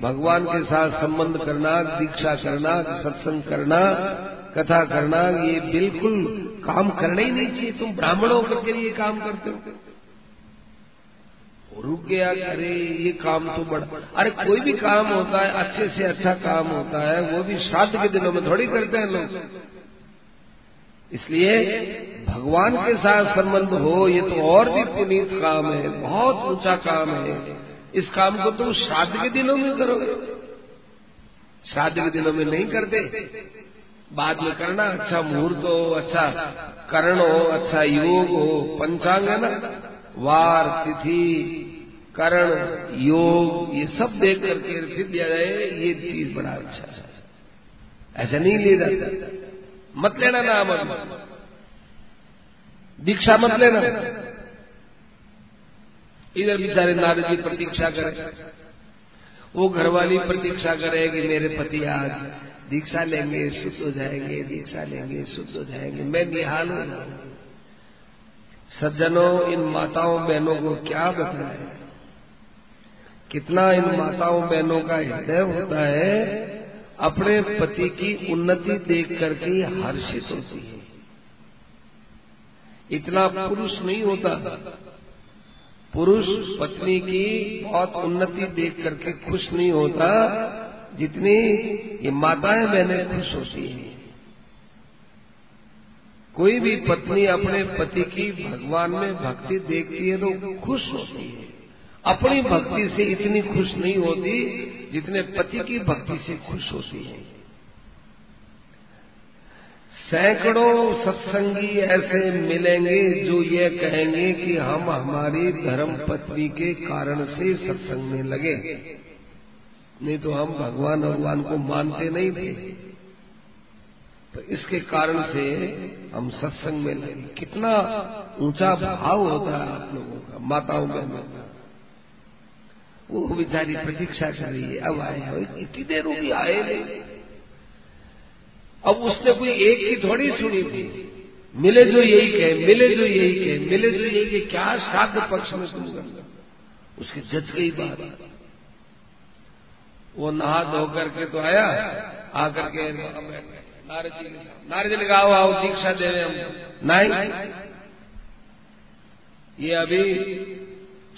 भगवान के साथ संबंध करना, दीक्षा करना, सत्संग करना, कथा करना, ये बिल्कुल काम करना ही नहीं चाहिए। तुम ब्राह्मणों के लिए काम करते हो। रुक गया, अरे ये काम तो बड़ा, अरे कोई भी काम होता है, अच्छे से अच्छा काम होता है, वो भी श्राद्ध के दिनों में थोड़ी करते हैं लोग। इसलिए भगवान के साथ संबंध हो, ये तो और भी पुनीत काम है, बहुत ऊँचा काम है। इस काम को तुम श्राद्ध के दिनों में करोगे। श्राद्ध के दिनों में नहीं करते। बाद में करना अच्छा मुहूर्त हो अच्छा करण हो अच्छा योग हो, पंचांग है ना? वार, तिथि, करण, योग, ये सब देख करके फिर दिया जाए, ये चीज़ बड़ा अच्छा है। ऐसा नहीं ले जाता। मत लेना नाम दीक्षा मत लेना। इधर बेचारे नारद जी प्रतीक्षा करें। वो घरवाली प्रतीक्षा करे कि मेरे पति आज दीक्षा लेंगे, शुद्ध हो जाएँगे, दीक्षा लेंगे, शुद्ध हो जाएँगे। मैं निहाल हो जाऊँगा। सज्जनों, इन माताओं, बहनों को क्या बताए? कितना इन माताओं, बहनों का हृदय होता है, अपने पति की उन्नति देख करके हर्षित होती है। इतना पुरुष नहीं होता। पुरुष पत्नी की बहुत उन्नति देख करके खुश नहीं होता, जितनी ये माताएँ, बहने खुश होती हैं। कोई भी पत्नी अपने पति की भगवान में भक्ति देखती है तो खुश होती है। अपनी भक्ति से इतनी खुश नहीं होती जितने पति की भक्ति से खुश होती है। सैकड़ों सत्संगी ऐसे मिलेंगे जो ये कहेंगे कि हम हमारी धर्म पत्नी के कारण से सत्संग में लगे। नहीं तो हम भगवान भगवान को मानते नहीं थे। तो इसके कारण से हम सत्संग में लगे कितना ऊँचा भाव होता है आप लोगों का, माताओं का। वो बेचारी प्रतीक्षा कर रही है, अब आए इतनी देर वो भी आए नहीं। अब उसने कोई एक ही थोड़ी सुनी थी, मिले जो यही कहे, मिले जो यही कहे, मिले जो यही कहे, क्या श्राद्ध पक्ष में तुम कर उसकी जज गई बात। वो नहा धो करके तो आया, आकर के नारद कहा आओ, दीक्षा दे रहे हम। नहीं। ये अभी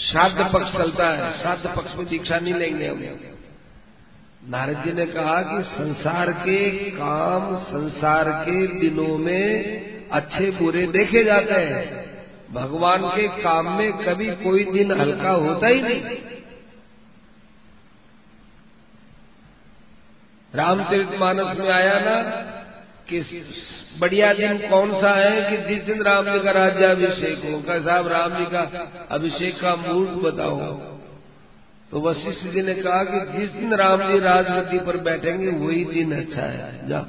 श्राद्ध पक्ष चलता है। श्राद्ध पक्ष में दीक्षा नहीं लेंगे हम। नारद जी ने कहा कि संसार के काम, संसार के दिनों में अच्छे बुरे देखे जाते हैं। भगवान के काम में कभी कोई दिन हल्का होता ही नहीं। रामचरित मानस में आया ना कि बढ़िया दिन कौन सा है कि जिस दिन राम जी का राज्याभिषेक हो? का साहब, राम जी का अभिषेक का मुहूर्त बताओ। तो वशिष्ठ जी ने कहा कि जिस दिन राम जी राजगति पर बैठेंगे, वही दिन अच्छा है। जा।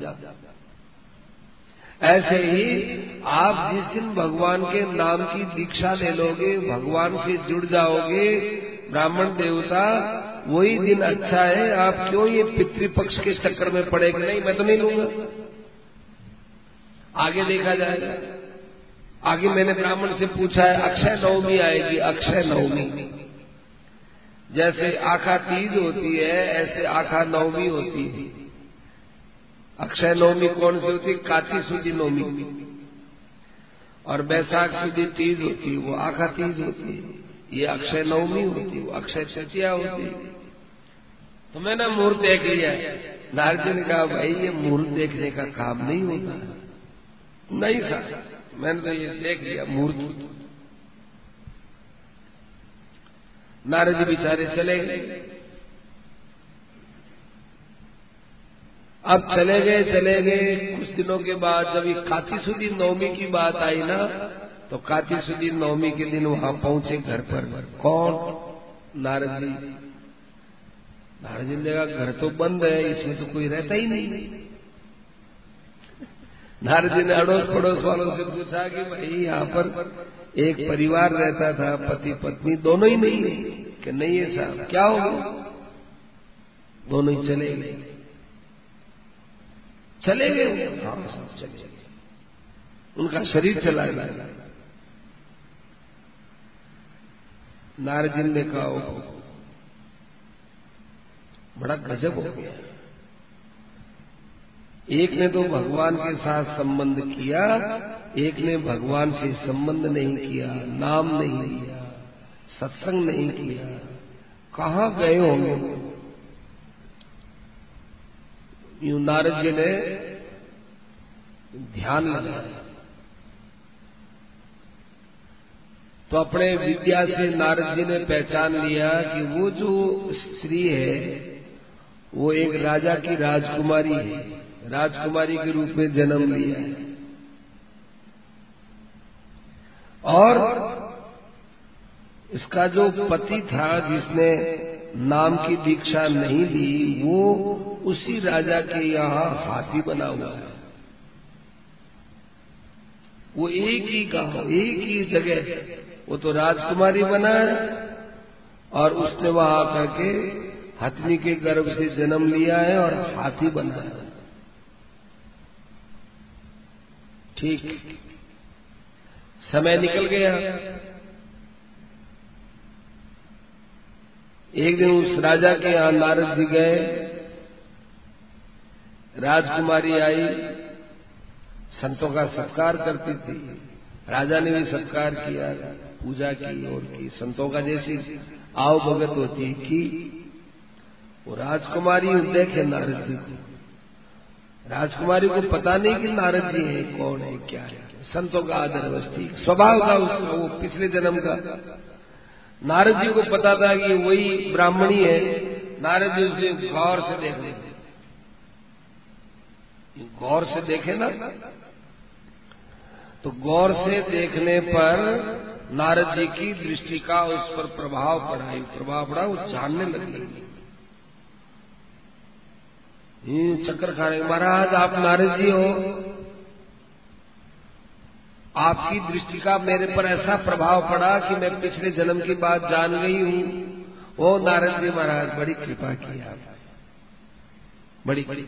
ऐसे ही आप जिस दिन भगवान के नाम की दीक्षा ले लोगे, भगवान से जुड़ जाओगे, ब्राह्मण देवता, वही दिन अच्छा है। आप क्यों ये पितृपक्ष के चक्कर में पड़ेगा नहीं, मैं तो नहीं लूँगा? आगे देखा जाएगा आगे मैंने ब्राह्मण से पूछा है, अक्षय नवमी आएगी, अक्षय नवमी। जैसे आखा तीज होती है, ऐसे आखा नवमी होती है। अक्षय नवमी कौन सी होती है? काती सुदी नवमी। और बैसाख सुदी तीज होती है, वो आखा तीज होती है। ये अक्षय नवमी होती है, वो अक्षय तृतीया होती है। तो मैंने मुहूर्त देख लिया। नारद ने कहा, भाई, ये मुहूर्त देखने का काम नहीं होता। नहीं था। मैंने तो ये देख लिया, मूर्त। नारद जी बेचारे चले गए। अब चले गए चले गए। कुछ दिनों के बाद जब ये काती सुदी नवमी की बात आई ना तो काती सुदी नवमी के दिन वहाँ पहुँचे घर पर। कौन? नारद जी। नारद जी ने कहा, घर तो बंद है, इसमें तो कोई रहता ही नहीं। नारद जी ने अड़ोस पड़ोस वालों से पूछा कि भाई, यहाँ पर एक परिवार रहता था पति पत्नी दोनों ही नहीं है। कि नहीं है साहब, क्या हो दोनों ही चले गए। चले गए हाँ चले गए। उनका शरीर चला गया। नारद जी ने कहा बड़ा गजब हो गया। एक ने तो भगवान के साथ संबंध किया, एक ने भगवान से संबंध नहीं किया, नाम नहीं लिया, सत्संग नहीं किया। कहा गए होंगे? यू नारद जी ने ध्यान लगाया। तो अपने विद्या से नारद जी ने पहचान लिया कि वो जो स्त्री है, वो एक राजा की राजकुमारी है। राजकुमारी के रूप में जन्म लिया। है और इसका जो पति था जिसने नाम की दीक्षा नहीं ली वो उसी राजा के यहाँ हाथी बना हुआ है। वो एक ही गाँव, एक ही जगह वो तो राजकुमारी बना है और उसने वहाँ आकर के हथनी के गर्भ से जन्म लिया है और हाथी बना है। ठीक। समय निकल गया। एक दिन उस राजा के यहाँ नारद जी गए। राजकुमारी आई। संतों का सत्कार करती थी। राजा ने भी सत्कार किया, पूजा की, और की। संतों का जैसी आओ भगत होती की वो राजकुमारी देखे नारद जी को। राजकुमारी को पता नहीं कि नारद जी है, कौन है, क्या है। संतों का आदर वस्ती, स्वभाव था उसका वो पिछले जन्म का। नारद जी को पता था कि वही ब्राह्मणी है। नारद जी उसे गौर से देख लेते गौर से देखे ना? तो गौर से देखने पर नारद जी की दृष्टि का उस पर प्रभाव पड़ा प्रभाव पड़ा, वो जानने लगे चक्कर खाने महाराज, आप नारद जी हो। आपकी दृष्टि का मेरे पर ऐसा प्रभाव पड़ा कि मैं पिछले जन्म की बात जान गई हूँ। ओ नारद जी महाराज, बड़ी कृपा की आप। बड़ी बड़ी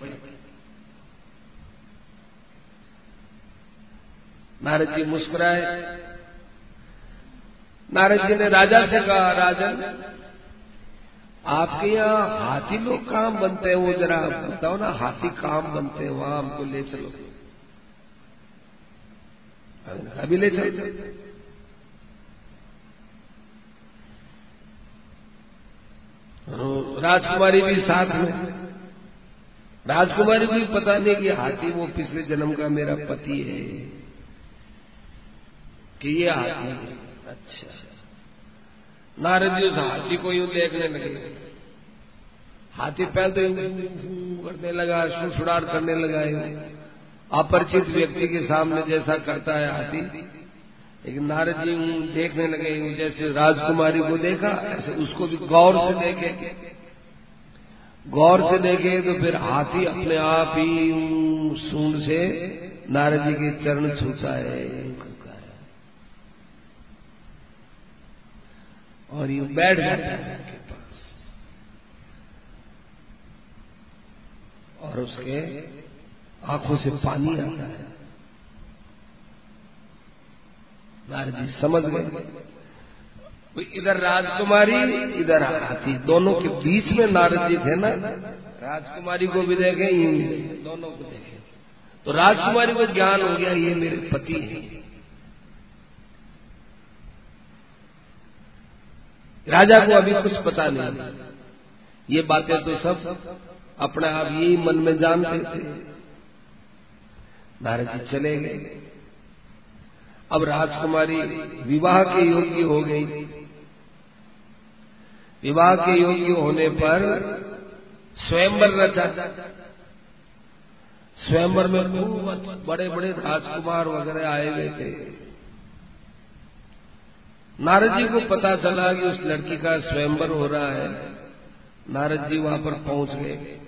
नारद जी मुस्कुराए। नारद जी ने राजा से कहा, राजन आपके यहाँ हाथी लोग काम बनते हैं, वो जरा बताओ ना, हाथी काम बनते हैं, वहाँ हमको ले चलो। अभी ले चलो। राजकुमारी भी साथ में। राजकुमारी को भी पता नहीं कि हाथी, वो पिछले जन्म का मेरा पति है। कि ये हाथी अच्छा। नारद जी उस हाथी को यूँ देखने लगे। हाथी पहले तो करने लगा सुड़सुड़ार करने लगा अपरिचित व्यक्ति के सामने जैसा करता है हाथी। लेकिन नारद जी देखने लगे जैसे राजकुमारी को देखा, ऐसे उसको भी गौर से देखे। गौर से देखे तो फिर हाथी अपने आप ही सूंड से नारद जी के चरण छूता है। और ये बैठ जाता है उनके पास। और उसके आँखों से पानी आता है। नारद जी समझ गए। इधर राजकुमारी, इधर हाथी। दोनों के बीच में नारद जी थे ना। राजकुमारी को भी देखे। दोनों को देखे। तो राजकुमारी को ज्ञान हो गया, ये मेरे पति हैं। राजा को अभी कुछ पता नहीं। ये बातें तो सब अपने आप यही मन में जानते थे। नारद जी चले गए। अब राजकुमारी विवाह के योग्य हो गई। विवाह के योग्य होने पर स्वयंवर रचा स्वयंवर में खूब बड़े बड़े राजकुमार वगैरह आए हुए थे। नारद जी को पता चला कि उस लड़की का स्वयंवर हो रहा है। नारद जी वहाँ पर पहुँच गए।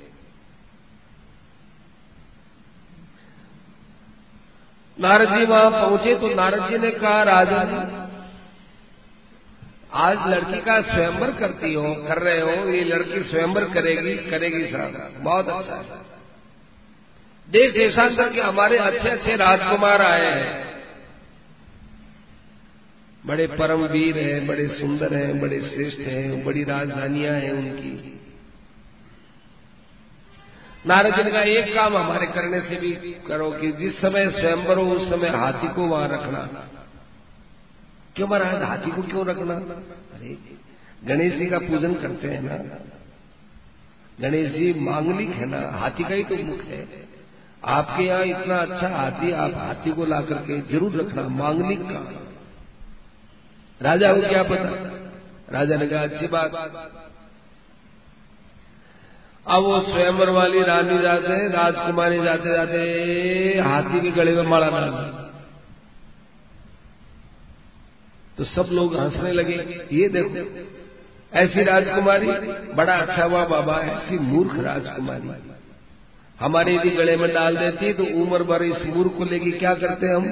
नारद जी वहाँ पहुँचे तो नारद जी ने कहा, राजा आज लड़की का स्वयंवर करती हो, कर रहे हो, ये लड़की स्वयंवर करेगी करेगी साहब, बहुत अच्छा है। देश देशांतर के हमारे अच्छे अच्छे राजकुमार आए हैं। बड़े परम वीर हैं, बड़े सुंदर हैं, बड़े श्रेष्ठ हैं, बड़ी राजधानियाँ हैं उनकी। नारद जी ने कहा, एक काम हमारे करने से भी करो कि जिस समय स्वयंवर हो उस समय हाथी को वहाँ रखना। क्यों महाराज, हाथी को क्यों रखना? अरे, गणेश जी का पूजन करते हैं ना। गणेश जी मांगलिक है ना, हाथी का ही तो मुख है। आपके यहाँ इतना अच्छा हाथी, आप हाथी को ला करके ज़रूर रखना, मांगलिक का। राजा को क्या पता? राजा ने कहा, अच्छी बात। अब वो स्वयंवर वाली रानी जाते राजकुमारी जाते जाते हाथी के गले में माला डाल तो सब लोग हंसने लगे, ये देखो, ऐसी राजकुमारी, बड़ा अच्छा हुआ बाबा, ऐसी मूर्ख राजकुमारी। हमारे यदि गले में डाल देती तो उम्र भर इस मूर्ख को लेके क्या करते हम?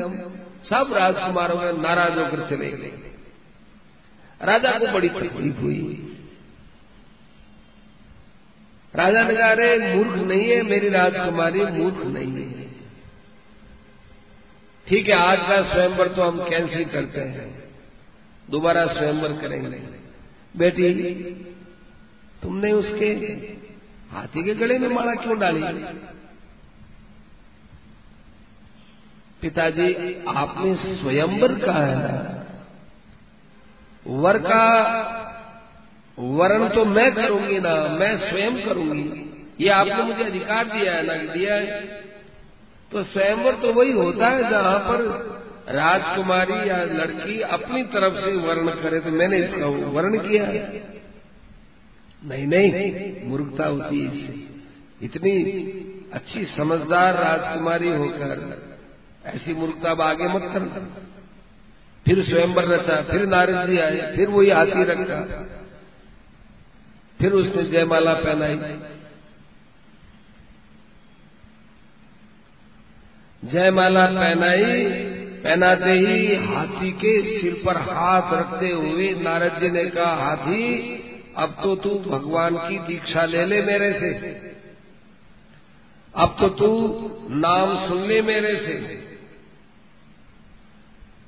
सब राजकुमारों में नाराज़ होकर चले गए। राजा को बड़ी तकलीफ़ हुई। राजा ने कहा, अरे, मूर्ख नहीं है, मेरी राजकुमारी मूर्ख नहीं है। ठीक है, आज का स्वयंवर तो हम कैंसिल करते हैं। दोबारा स्वयंवर करेंगे। बेटी, तुमने उसके हाथी के गले में माला क्यों डाली? पिताजी, आपने स्वयंवर कहा है। वर का वर्ण तो मैं करूँगी ना, मैं स्वयं करूँगी। ये आपने मुझे अधिकार दिया है ना, दिया है। तो स्वयंवर तो वही होता है जहाँ पर राजकुमारी या लड़की अपनी तरफ़ से वर्ण करे तो मैंने इसका वर्ण किया। नहीं नहीं, मूर्खता होती है इससे। इतनी अच्छी समझदार राजकुमारी होकर ऐसी मूर्खता आगे मत कर फिर स्वयंवर रचा, फिर नारद जी आए, फिर वही हाथी रखा। फिर उसने जयमाला पहनाई। जयमाला पहनाई, पहनाते ही हाथी के सिर पर हाथ रखते हुए नारद जी ने कहा, हाथी, अब तो तू भगवान की दीक्षा ले ले मेरे से। अब तो तू नाम सुन ले मेरे से।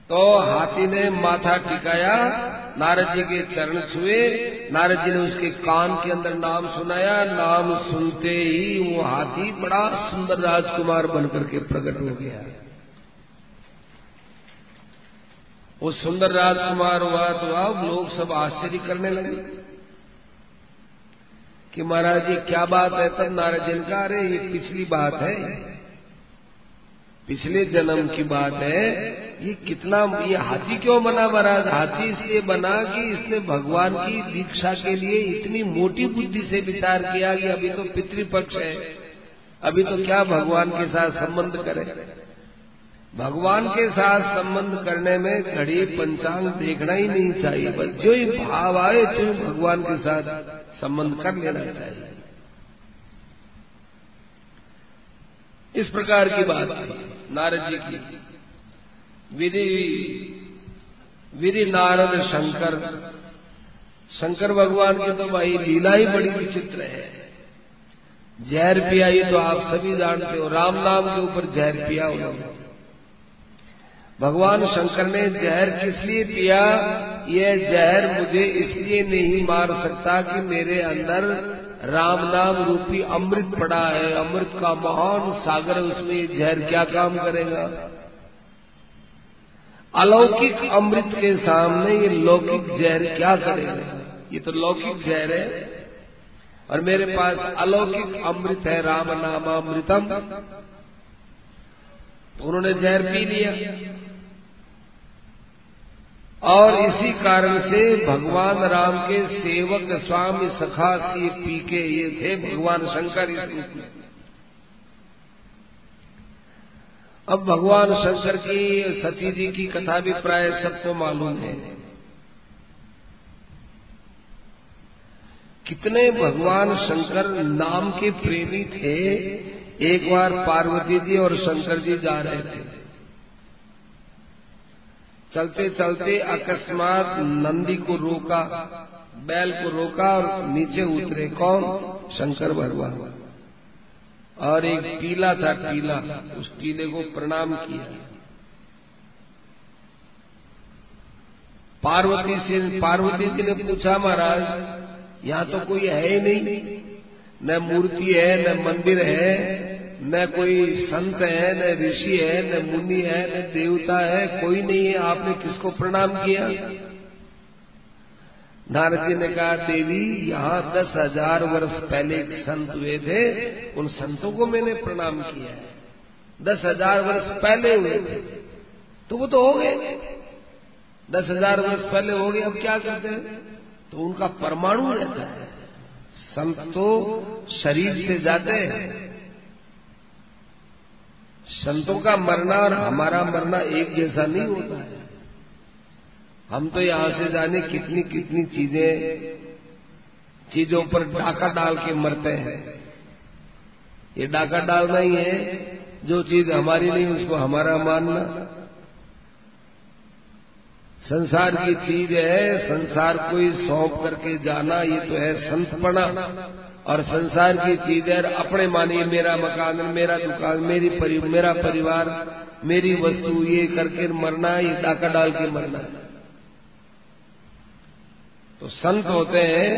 तो हाथी ने माथा टिकाया, नारद जी के चरण छुए, नारद जी ने उसके कान के अंदर नाम सुनाया, नाम सुनते ही वो हाथी बड़ा सुंदर राजकुमार बनकर के प्रकट हो गया। वो सुंदर राजकुमार हुआ तो अब लोग सब आश्चर्य करने लगे कि महाराज जी, क्या बात है तब नारद जी का अरे, ये पिछली बात है पिछले जन्म की बात है, ये कितना, ये हाथी क्यों बना महाराज हाथी इसलिए बना कि इसने भगवान की दीक्षा के लिए इतनी मोटी बुद्धि से विचार किया कि अभी तो पितृपक्ष है। अभी तो क्या भगवान के साथ संबंध करे? भगवान के साथ संबंध करने में घड़ी पंचांग देखना ही नहीं चाहिए, बस जो ही भाव आए तो भगवान के साथ संबंध कर लेना चाहिए। इस प्रकार की बात नारद जी की। विधि विधि नारद शंकर। शंकर भगवान की तो भाई लीला ही बड़ी विचित्र है। जहर पियाई तो आप सभी जानते हो, राम नाम के ऊपर जहर पिया उन्होंने। भगवान शंकर ने जहर किस लिए पिया? यह जहर मुझे इसलिए नहीं मार सकता कि मेरे अंदर राम नाम रूपी अमृत पड़ा है। अमृत का महान सागर उसमें जहर क्या काम करेगा? अलौकिक अमृत के सामने ये लौकिक जहर क्या करेगा? ये तो लौकिक जहर है। और मेरे पास अलौकिक अमृत है, राम नाम अमृतम तो उन्होंने जहर पी लिया। और इसी कारण से भगवान राम के सेवक स्वामी सखा सी पी के ये थे भगवान शंकर इस रूप में। अब भगवान शंकर की, सती जी की कथा भी प्राय सबको मालूम है। कितने भगवान शंकर नाम के प्रेमी थे, एक बार पार्वती जी और शंकर जी जा रहे थे। चलते चलते अकस्मात नंदी को रोका, बैल को रोका और नीचे उतरे कौन? शंकर भगवान। और एक टीला था टीला, उस टीले को प्रणाम किया। पार्वती से, पार्वती जी ने पूछा, महाराज, यहाँ तो कोई है ही नहीं। न मूर्ति है, न मंदिर है न कोई संत है, न ऋषि है, न मुनि है, न देवता है, कोई नहीं है। आपने किसको प्रणाम किया? नारद जी ने कहा, देवी, यहाँ दस हज़ार वर्ष पहले संत हुए थे, उन संतों को मैंने प्रणाम किया है। दस हज़ार वर्ष पहले हुए थे। तो वो तो हो गए। दस हज़ार वर्ष पहले हो गए, अब क्या करते हैं? तो उनका परमाणु रहता है। संत तो शरीर से जाते हैं। संतों का मरना और हमारा मरना एक जैसा नहीं होता है। हम तो यहाँ से जाने कितनी कितनी चीज़ें, चीज़ों पर डाका डाल के मरते हैं। ये डाका डालना ही है, जो चीज़ हमारी नहीं, उसको हमारा मानना। संसार की चीज़ है, संसार को ही सौंप करके जाना, ये तो है संतपना। और संसार की चीज़ें अपने मानिए मेरा मकान मेरा दुकान मेरी परि, मेरा परिवार मेरी वस्तु ये करके मरना ये डाका डाल के मरना। तो संत होते हैं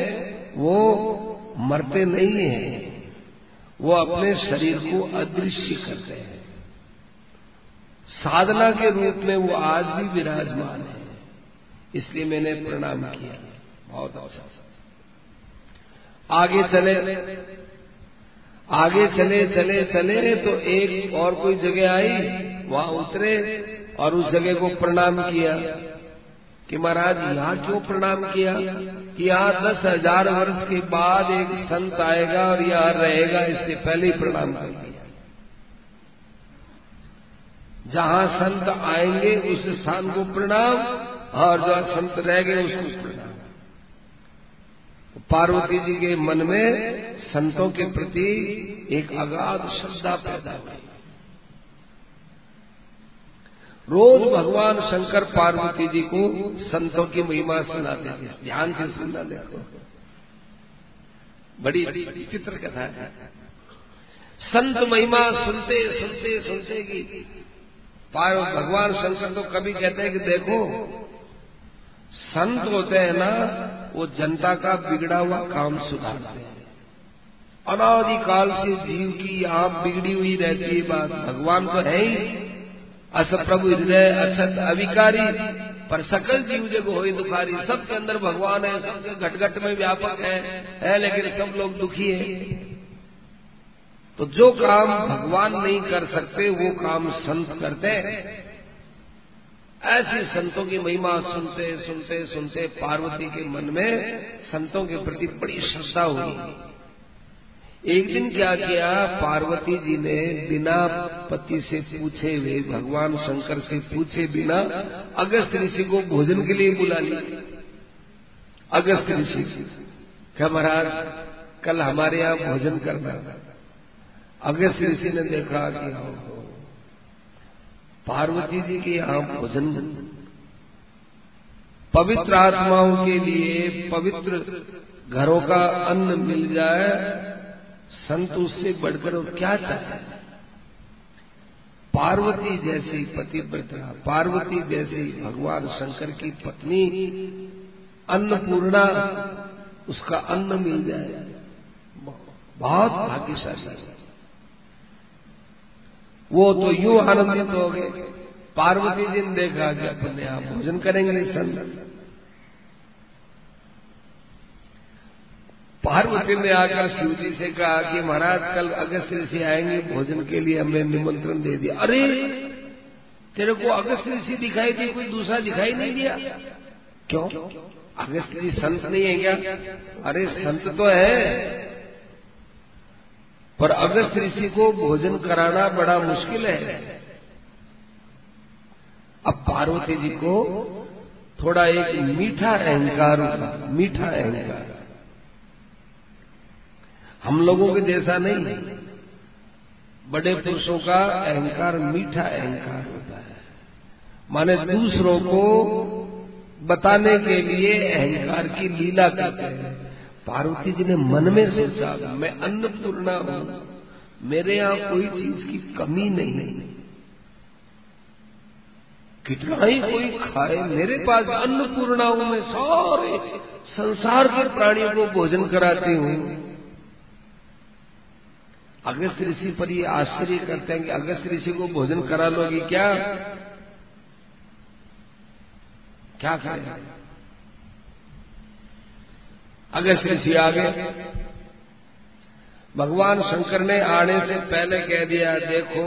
वो मरते नहीं हैं। वो अपने शरीर को अदृश्य करते हैं। साधना के रूप में वो आज भी विराजमान है। इसलिए मैंने प्रणाम किया। बहुत अच्छा। आगे चले। आगे चले चले चले तो एक और कोई जगह आई, वहाँ उतरे और उस जगह को प्रणाम किया कि महाराज, यहाँ क्यों प्रणाम किया कि यहाँ दस हज़ार वर्ष के बाद एक संत आएगा और यहाँ रहेगा, इससे पहले ही प्रणाम कर दिया। जहाँ संत आएँगे, उस स्थान को प्रणाम, और जो संत रह गए, उसको प्रणाम। पार्वती जी के मन में संतों के प्रति एक अगाध श्रद्धा पैदा हुई। रोज भगवान शंकर पार्वती जी को संतों की महिमा सुनाते थे। ध्यान से सुनना देखो। बड़ी चित्र कथा है। संत महिमा सुनते सुनते सुनते की पार भगवान शंकर तो कभी कहते हैं कि देखो, संत होते हैं ना वो जनता का बिगड़ा हुआ काम सुधारते हैं अनादिकाल से जीव की आप बिगड़ी हुई रहती है बात भगवान तो है ही। अस प्रभु हृदय असत अविकारी पर सकल जीव जग हो दुखारी। सबके अंदर भगवान है सबके घट घट में व्यापक है, है लेकिन सब लोग दुखी है। तो जो काम भगवान नहीं कर सकते वो काम संत करते हैं। ऐसी संतों की महिमा सुनते सुनते सुनते पार्वती के मन में संतों के प्रति बड़ी श्रद्धा हुई एक दिन क्या किया, पार्वती जी ने बिना पति से पूछे हुए, भगवान शंकर से पूछे बिना अगस्त ऋषि को भोजन के लिए बुला लिया। अगस्त ऋषि क्या महाराज, कल हमारे यहाँ भोजन करना अगस्त ऋषि ने देखा कि पार्वती जी के यहाँ भोजन। पवित्र आत्माओं के लिए पवित्र घरों का अन्न मिल जाए, संत उससे बढ़कर और क्या चाहते पार्वती जैसी पतिव्रता, पार्वती जैसी भगवान शंकर की पत्नी, अन्नपूर्णा, उसका अन्न मिल जाए। बहुत भाग्यशाली। वो तो यूँ आनंदित हो गए। पार्वती जी ने देखा कि अपने आप भोजन करेंगे संत पार्वती ने आकर शिव जी से कहा कि महाराज, कल अगस्त ऋषि आएँगे, भोजन के लिए हमें निमंत्रण दे दिया। अरे, तेरे को अगस्त ऋषि दिखाई दी कोई दूसरा दिखाई नहीं दिया? क्यों? अगस्त जी संत नहीं है क्या? अरे, संत तो है। पर अगस्त ऋषि को भोजन कराना बड़ा मुश्किल है, अब पार्वती जी को थोड़ा एक मीठा अहंकार मीठा अहंकार। हम लोगों के जैसा नहीं, बड़े पुरुषों का अहंकार, मीठा अहंकार होता है। माने दूसरों को बताने के लिए अहंकार की लीला करते हैं। पार्वती जी ने मन में सोचा, मैं अन्नपूर्णा हूँ, मेरे यहाँ कोई चीज़ की कमी नहीं है। कितना ही कोई खाए, मेरे पास अन्नपूर्णा हूँ, मैं सारे संसार के प्राणियों को भोजन कराती हूँ। अगस्त ऋषि पर ये आश्चर्य करते हैं कि अगस्त ऋषि को भोजन करा लोगी क्या? क्या करें? अगस्त ऋषि आ गए भगवान शंकर ने आने से पहले कह दिया, देखो,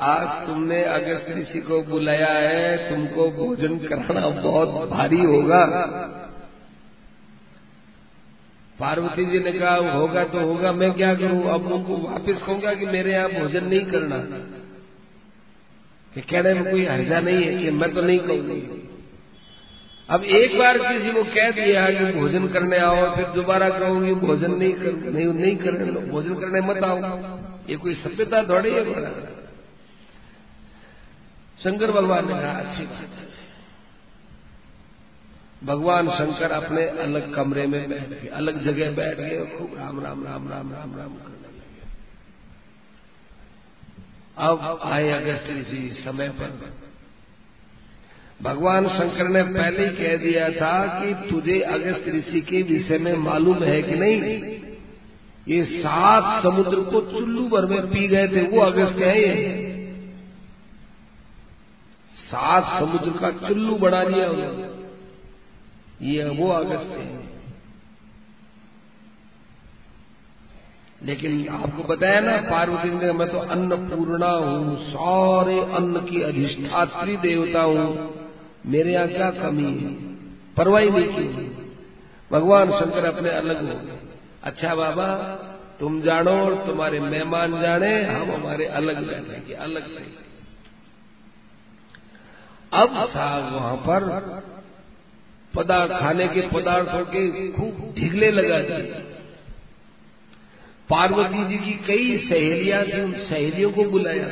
आज तुमने अगस्त ऋषि को बुलाया है, तुमको भोजन कराना बहुत भारी होगा। पार्वती जी ने कहा, होगा तो होगा, मैं क्या करूँ? अब उनको वापस कहूँगा कि मेरे यहाँ भोजन नहीं करना। कि कहने में कोई हर्जा नहीं है कि मैं तो नहीं कहूँगी। अब एक बार किसी को कह दिया कि भोजन करने आओ, फिर दोबारा कहूँगी, भोजन नहीं कर, नहीं नहीं करने भोजन करने मत आओ। ये कोई सभ्यता थोड़ी है बड़ा शंकर भगवान ने कहा, अच्छी बात भगवान शंकर अपने अलग कमरे में बैठ गए, अलग जगह बैठ गए, खूब राम राम राम राम राम राम करने लगे। अब आए अगस्त इसी समय पर। भगवान शंकर ने पहले ही कह दिया था कि तुझे अगस्त ऋषि के विषय में मालूम है कि नहीं, ये सात समुद्र को चुल्लू भर में पी गए थे, वो अगस्त है ये। सात समुद्र का चुल्लू बना लिया ये वो अगस्त है। लेकिन आपको बताया ना, पार्वती ने, मैं तो अन्नपूर्णा हूँ, सारे अन्न की अधिष्ठात्री देवता हूँ। मेरे यहाँ क्या कमी है? परवाही नहीं की। भगवान शंकर अपने अलग हो अच्छा बाबा, तुम जानो और तुम्हारे मेहमान जाने, हम हमारे अलग रहने के अलग नहीं अब था वहाँ पर पदार्थ, खाने के पदार्थों के खूब ढिगले लगा दिए पार्वती जी की कई सहेलियाँ थी, उन सहेलियों को बुलाया।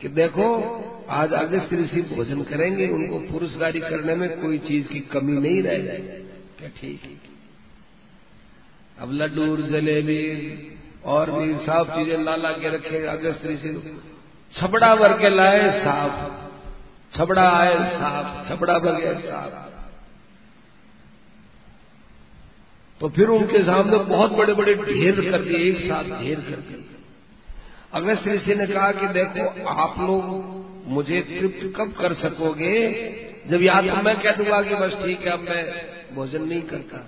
कि देखो आज अगस्त ऋषि भोजन करेंगे, उनको पुरस्कारी करने में कोई चीज़ की कमी नहीं रह जाए क्या ठीक है? अब लड्डू, जलेबी और भी साफ़ चीज़ें ला ला के रखे अगस्त ऋषि छबड़ा भर के लाए, साफ़। छबड़ा आए, साफ़। छबड़ा भर गए साफ़। तो फिर उनके सामने बहुत बड़े बड़े ढेर कर दिए, एक साथ ढेर कर दिए। अगस्त ऋषि ने कहा कि देखो, आप लोग मुझे तृप्त कब कर सकोगे? जब या तो मैं कह दूँगा कि बस ठीक है, अब मैं भोजन नहीं करता।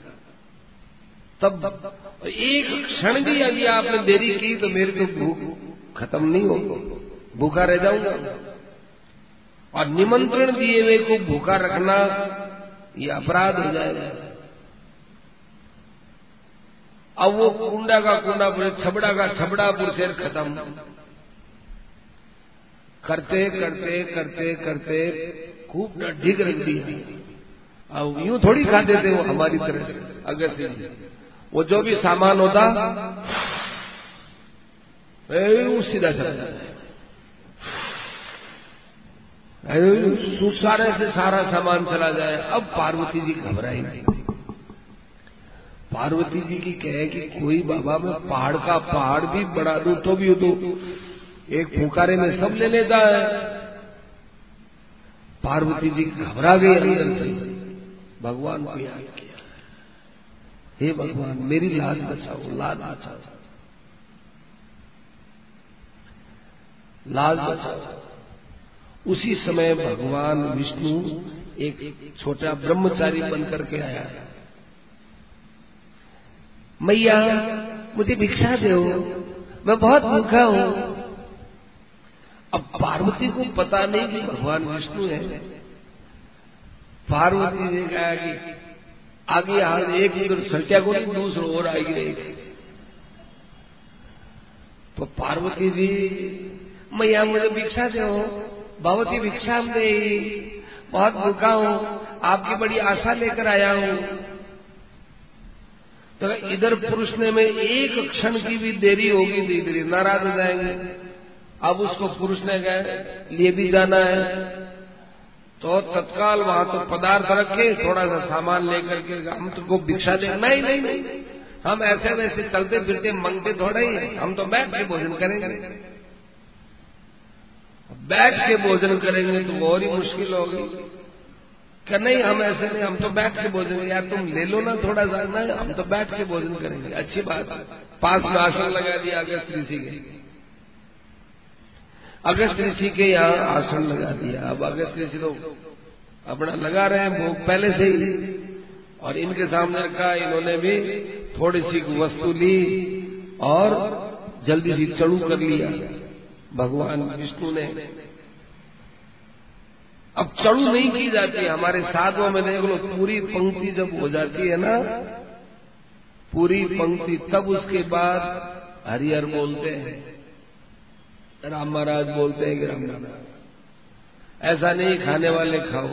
तब एक क्षण भी यदि आपने देरी की तो मेरी तो भूख खत्म नहीं होगी। भूखा रह जाऊँगा। और निमंत्रण दिए हुए को भूखा रखना ये अपराध हो जाएगा। अब वो कुंडा का कुंडा पूरे छबड़ा का छबड़ा पुरुषेर खत्म। करते करते करते करते खूब ढीक रख दी अब यूँ थोड़ी खाते थे वो हमारी तरह अगर से वो जो भी सामान होता सीधा चला जाता सारे से सारा सामान चला जाए। अब पार्वती जी घबराई नहीं पार्वती जी की कहे कि कोई बाबा मैं पहाड़ का पहाड़ भी बढ़ा दू तो भी तो एक फुकारे में सब ले लेता है। पार्वती जी घबरा गई अंदर से। भगवान को याद किया। हे भगवान, मेरी लाज बचाओ लाज बचाओ। लाज बचाओ। उसी समय भगवान विष्णु एक छोटा ब्रह्मचारी बनकर के आया। मैया, मुझे भिक्षा दो। मैं बहुत भूखा हूँ। अब पार्वती को पता नहीं कि भगवान विष्णु है। पार्वती ने कहा कि आगे हाल एक उधर सत्या को नहीं दूसरो और आएगी नहीं। तो पार्वती जी मैया मुझे भिक्षा दो भगवती भिक्षा दे बहुत भूखा हूँ। आपकी बड़ी आशा लेकर आया हूँ। तो इधर पुरुष ने में एक क्षण की भी देरी होगी तो इधर नाराज़ हो जाएँगे। अब उसको पुरुष ने गए लिए भी जाना है। तो तत्काल वहाँ तो पदार्थ रखे थोड़ा सा सामान लेकर के हम तुमको भिक्षा दे। नहीं नहीं नहीं, हम ऐसे वैसे चलते फिरते, मंगते थोड़े ही हम तो बैठ के भोजन करेंगे। बैठ के भोजन करेंगे तो और ही मुश्किल होगी। कि नहीं, हम ऐसे नहीं, हम तो बैठ के भोजन यार तुम ले लो ना थोड़ा सा ना हम तो बैठ के भोजन करेंगे। अच्छी बात। पास में आसन लगा दिया अगस्त ऋषि के। अगस्त ऋषि के यहाँ आसन लगा दिया। अब अगस्त ऋषि तो अपना लगा रहे हैं भोग पहले से ही। और इनके सामने रखा, इन्होंने भी थोड़ी सी वस्तु ली और जल्दी सी चढ़ू कर लिया। भगवान विष्णु ने। अब चढ़ू नहीं की जाती, हमारे साधुओं में देख लो, पूरी पंक्ति जब हो जाती है ना, पूरी पंक्ति तब उसके बाद हरिहर बोलते हैं। राम महाराज बोलते हैं कि राम महाराज, ऐसा नहीं खाने वाले खाओ।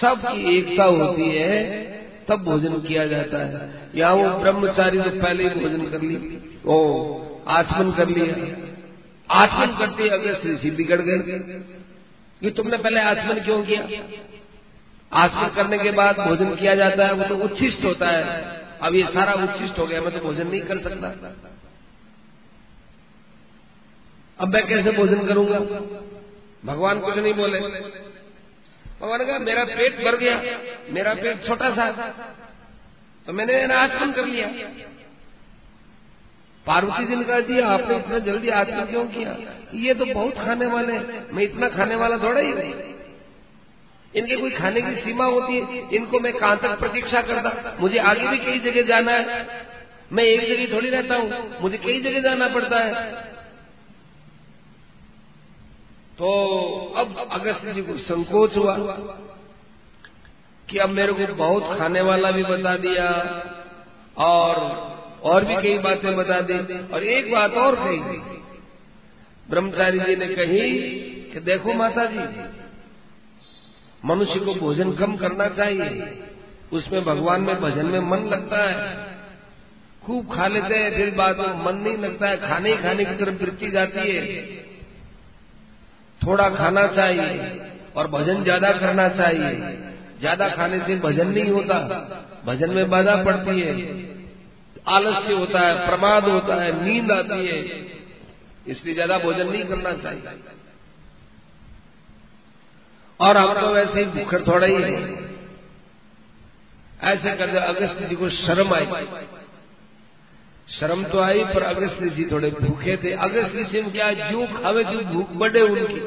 सबकी एकता होती है, तब भोजन किया जाता है। यहाँ वो ब्रह्मचारी तो पहले ही भोजन कर ली ओ आचमन कर लिया। आचमन करते अगर श्री बिगड़ गए। कि तुमने पहले आचमन क्यों किया? आचमन करने के बाद भोजन किया जाता है, वो तो उच्छिष्ट होता है। अब ये सारा उच्छिष्ट हो गया, मैं तो भोजन नहीं कर सकता। अब मैं कैसे भोजन करूँगा? भगवान कुछ नहीं बोले। भगवान कहा, मेरा पेट भर गया, मेरा पेट छोटा सा तो मैंने आचमन कर लिया। पार्वती जी ने कहा, जी, आपने इतना जल्दी आचमन क्यों किया? ये तो बहुत खाने वाले मैं इतना खाने वाला थोड़ा ही नहीं इनके कोई खाने की सीमा होती है, इनको मैं कहाँ तक प्रतीक्षा करता? मुझे आगे भी कई जगह जाना है। मैं एक जगह थोड़ी रहता हूँ, मुझे कई जगह जाना पड़ता है। तो अब अगस्त जी को संकोच हुआ कि अब मेरे को बहुत खाने वाला भी बता दिया और और भी कई बातें बता दी। और एक बात और कही। ब्रह्मचारी जी ने कही कि देखो माता जी मनुष्य को भोजन कम करना चाहिए। उसमें भगवान में भजन में मन लगता है। खूब खा लेते हैं, फिर में मन नहीं लगता है। खाने ही खाने की तरफ़ वृत्ति जाती है। थोड़ा खाना चाहिए और भजन ज़्यादा करना चाहिए। ज़्यादा खाने से भजन नहीं होता। भजन में बाधा पड़ती है। आलस्य होता है, प्रमाद होता है, नींद आती है। इसलिए ज़्यादा भोजन नहीं करना चाहिए। और हम तो वैसे ही भूखर थोड़ा ही है। ऐसे करते अगस्त जी को शर्म आई। शर्म तो आई, पर अगस्त जी थोड़े भूखे थे। जी में क्या जो खावे जो भूख बढ़े उनकी।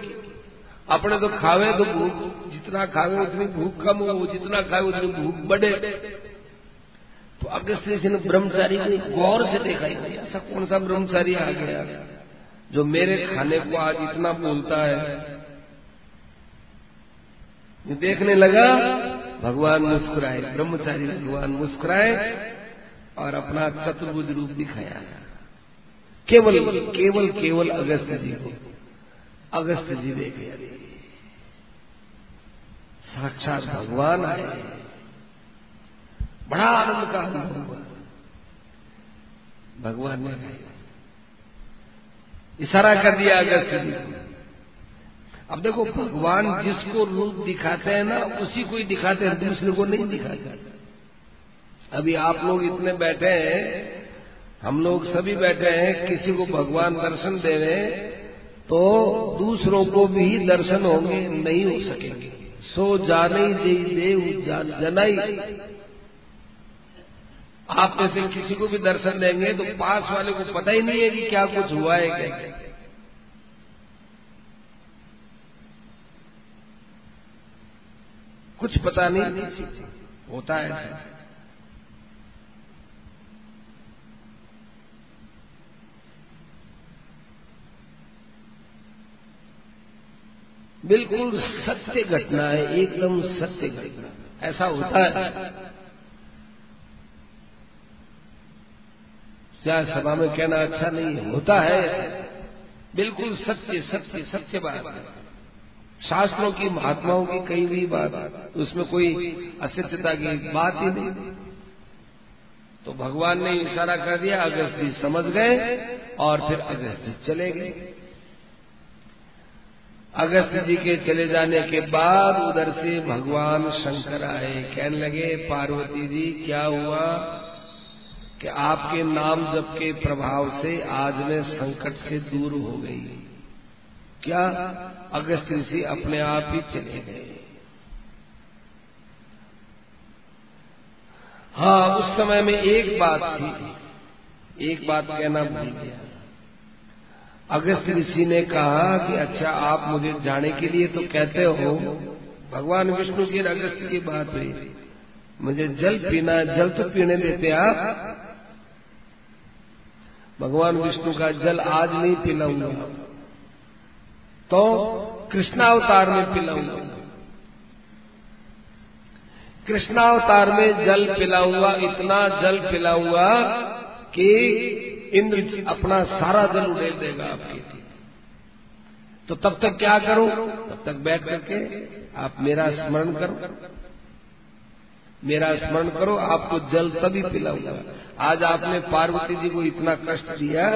अपने तो खावे तो भूख, जितना खावे उतनी भूख कम हो, जितना खावे उतनी भूख बढ़े तो अगस्त जी ने ब्रह्मचारी को गौर से देखा ऐसा कौन सा ब्रह्मचारी आ गया जो मेरे खाने को आज इतना बोलता है? देखने लगा, भगवान मुस्कुराए, ब्रह्मचारी भगवान मुस्कुराए और अपना चतुर्भुज रूप दिखाया। केवल केवल केवल अगस्त जी को। अगस्त जी देखे। साक्षात भगवान आए। बड़ा आनंद का अनुभव भगवान ने इशारा कर दिया अगस्त जी को। अब देखो, भगवान जिसको रूप दिखाते हैं ना, उसी को ही दिखाते हैं, दूसरे को नहीं दिखाते। अभी आप लोग इतने बैठे हैं, हम लोग सभी बैठे हैं, किसी को भगवान दर्शन देवे तो दूसरों को भी दर्शन होंगे, नहीं हो सकेंगे। सो जाने दे, देव जनाई। आप में से किसी को भी दर्शन देंगे तो पास वाले को पता ही नहीं है कि क्या कुछ हुआ है क्या कुछ पता नहीं, होता है ऐसा बिल्कुल सत्य घटना है, एकदम सत्य घटना। ऐसा होता है। क्या सभा में कहना अच्छा नहीं, होता है। बिल्कुल सत्य सत्य सत्य बात शास्त्रों की, महात्माओं की कई भी बात, उसमें कोई असत्यता की बात ही नहीं। तो भगवान ने इशारा कर दिया, अगस्त जी समझ गए और फिर अगस्त जी चले गए। अगस्त जी के चले जाने के बाद उधर से भगवान शंकर आए। कहने लगे, पार्वती जी, क्या हुआ कि आपके नाम जप के प्रभाव से आज मैं संकट से दूर हो गई? क्या अगस्त ऋषि अपने आप ही चले गए? हाँ उस समय में एक बात थी। एक बात कहना भूल गया। अगस्त ऋषि ने कहा कि अच्छा आप मुझे जाने के लिए तो कहते हो। भगवान विष्णु की अगस्त की बात हुई। मुझे जल पीना, जल तो पीने देते आप। भगवान विष्णु का जल आज नहीं पिलाऊँगा। तो कृष्णावतार में पिलाऊँगा। कृष्णावतार में जल पिलाऊँगा, इतना जल पिलाऊँगा कि इंद्र अपना सारा जल उड़ेल देगा आपके तो तब तक क्या करो? तब तक बैठ करके आप मेरा स्मरण करो। मेरा स्मरण करो, आपको जल तभी पिलाऊँगा। आज आपने पार्वती जी को इतना कष्ट दिया,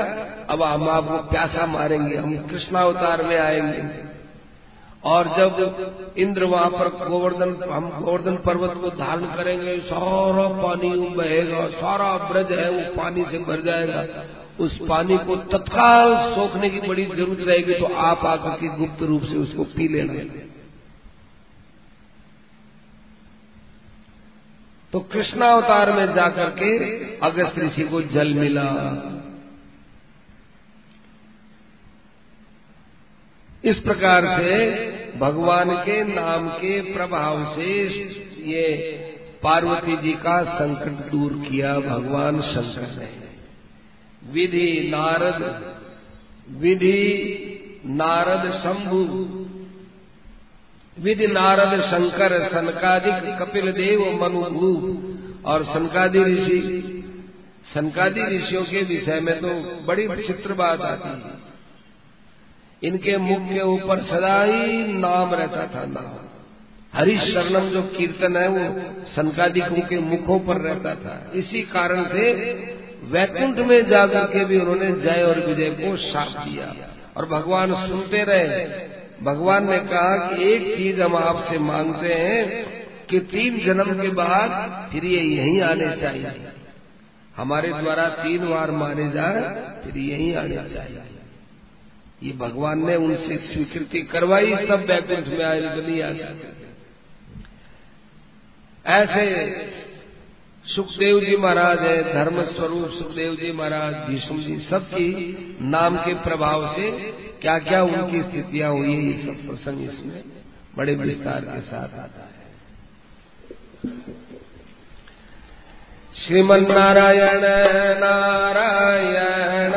अब हम आपको प्यासा मारेंगे, हम कृष्णावतार में आएँगे। और जब इंद्र वहाँ पर गोवर्धन, हम गोवर्धन पर्वत को धारण करेंगे, सारा पानी बहेगा, सारा ब्रज है वो पानी से भर जाएगा। उस पानी को तत्काल सोखने की बड़ी ज़रूरत रहेगी तो आप आकर के गुप्त रूप से उसको पी लेना। तो कृष्णावतार में जाकर के अगस्त ऋषि को जल मिला। इस प्रकार से भगवान के नाम के प्रभाव से ये पार्वती जी का संकट दूर किया, भगवान शंकर ने। विधि नारद विधि नारद शंभु, विधि नारद शंकर, सनकादिक कपिल देव मनुभू और सनकादि ऋषि, सनकादि ऋषियों के विषय में तो बड़ी विचित्र बात आती है। इनके मुख के ऊपर सदा ही नाम रहता था नाम। हरीश शरणम जो कीर्तन है, वो सनकादिकों के मुखों पर रहता था। इसी कारण से वैकुंठ में जाकर के भी उन्होंने जय और विजय को साफ़ दिया और भगवान सुनते रहे। भगवान ने कहा कि एक चीज़ हम आपसे मांगते हैं कि तीन जन्म के बाद फिर ये यहीं आने चाहिए। हमारे द्वारा तीन बार मारे जाए फिर यहीं आने चाहिए। ये भगवान ने उनसे स्वीकृति करवाई, सब बैकुंठ में आए नहीं आ ऐसे सुखदेव जी महाराज है धर्म स्वरूप सुखदेव जी महाराज, भीष्म जी, सबकी नाम के प्रभाव से क्या क्या उनकी स्थितियाँ हुई ये सब प्रसंग इसमें बड़े विस्तार के साथ आता है। श्रीमन नारायण नारायण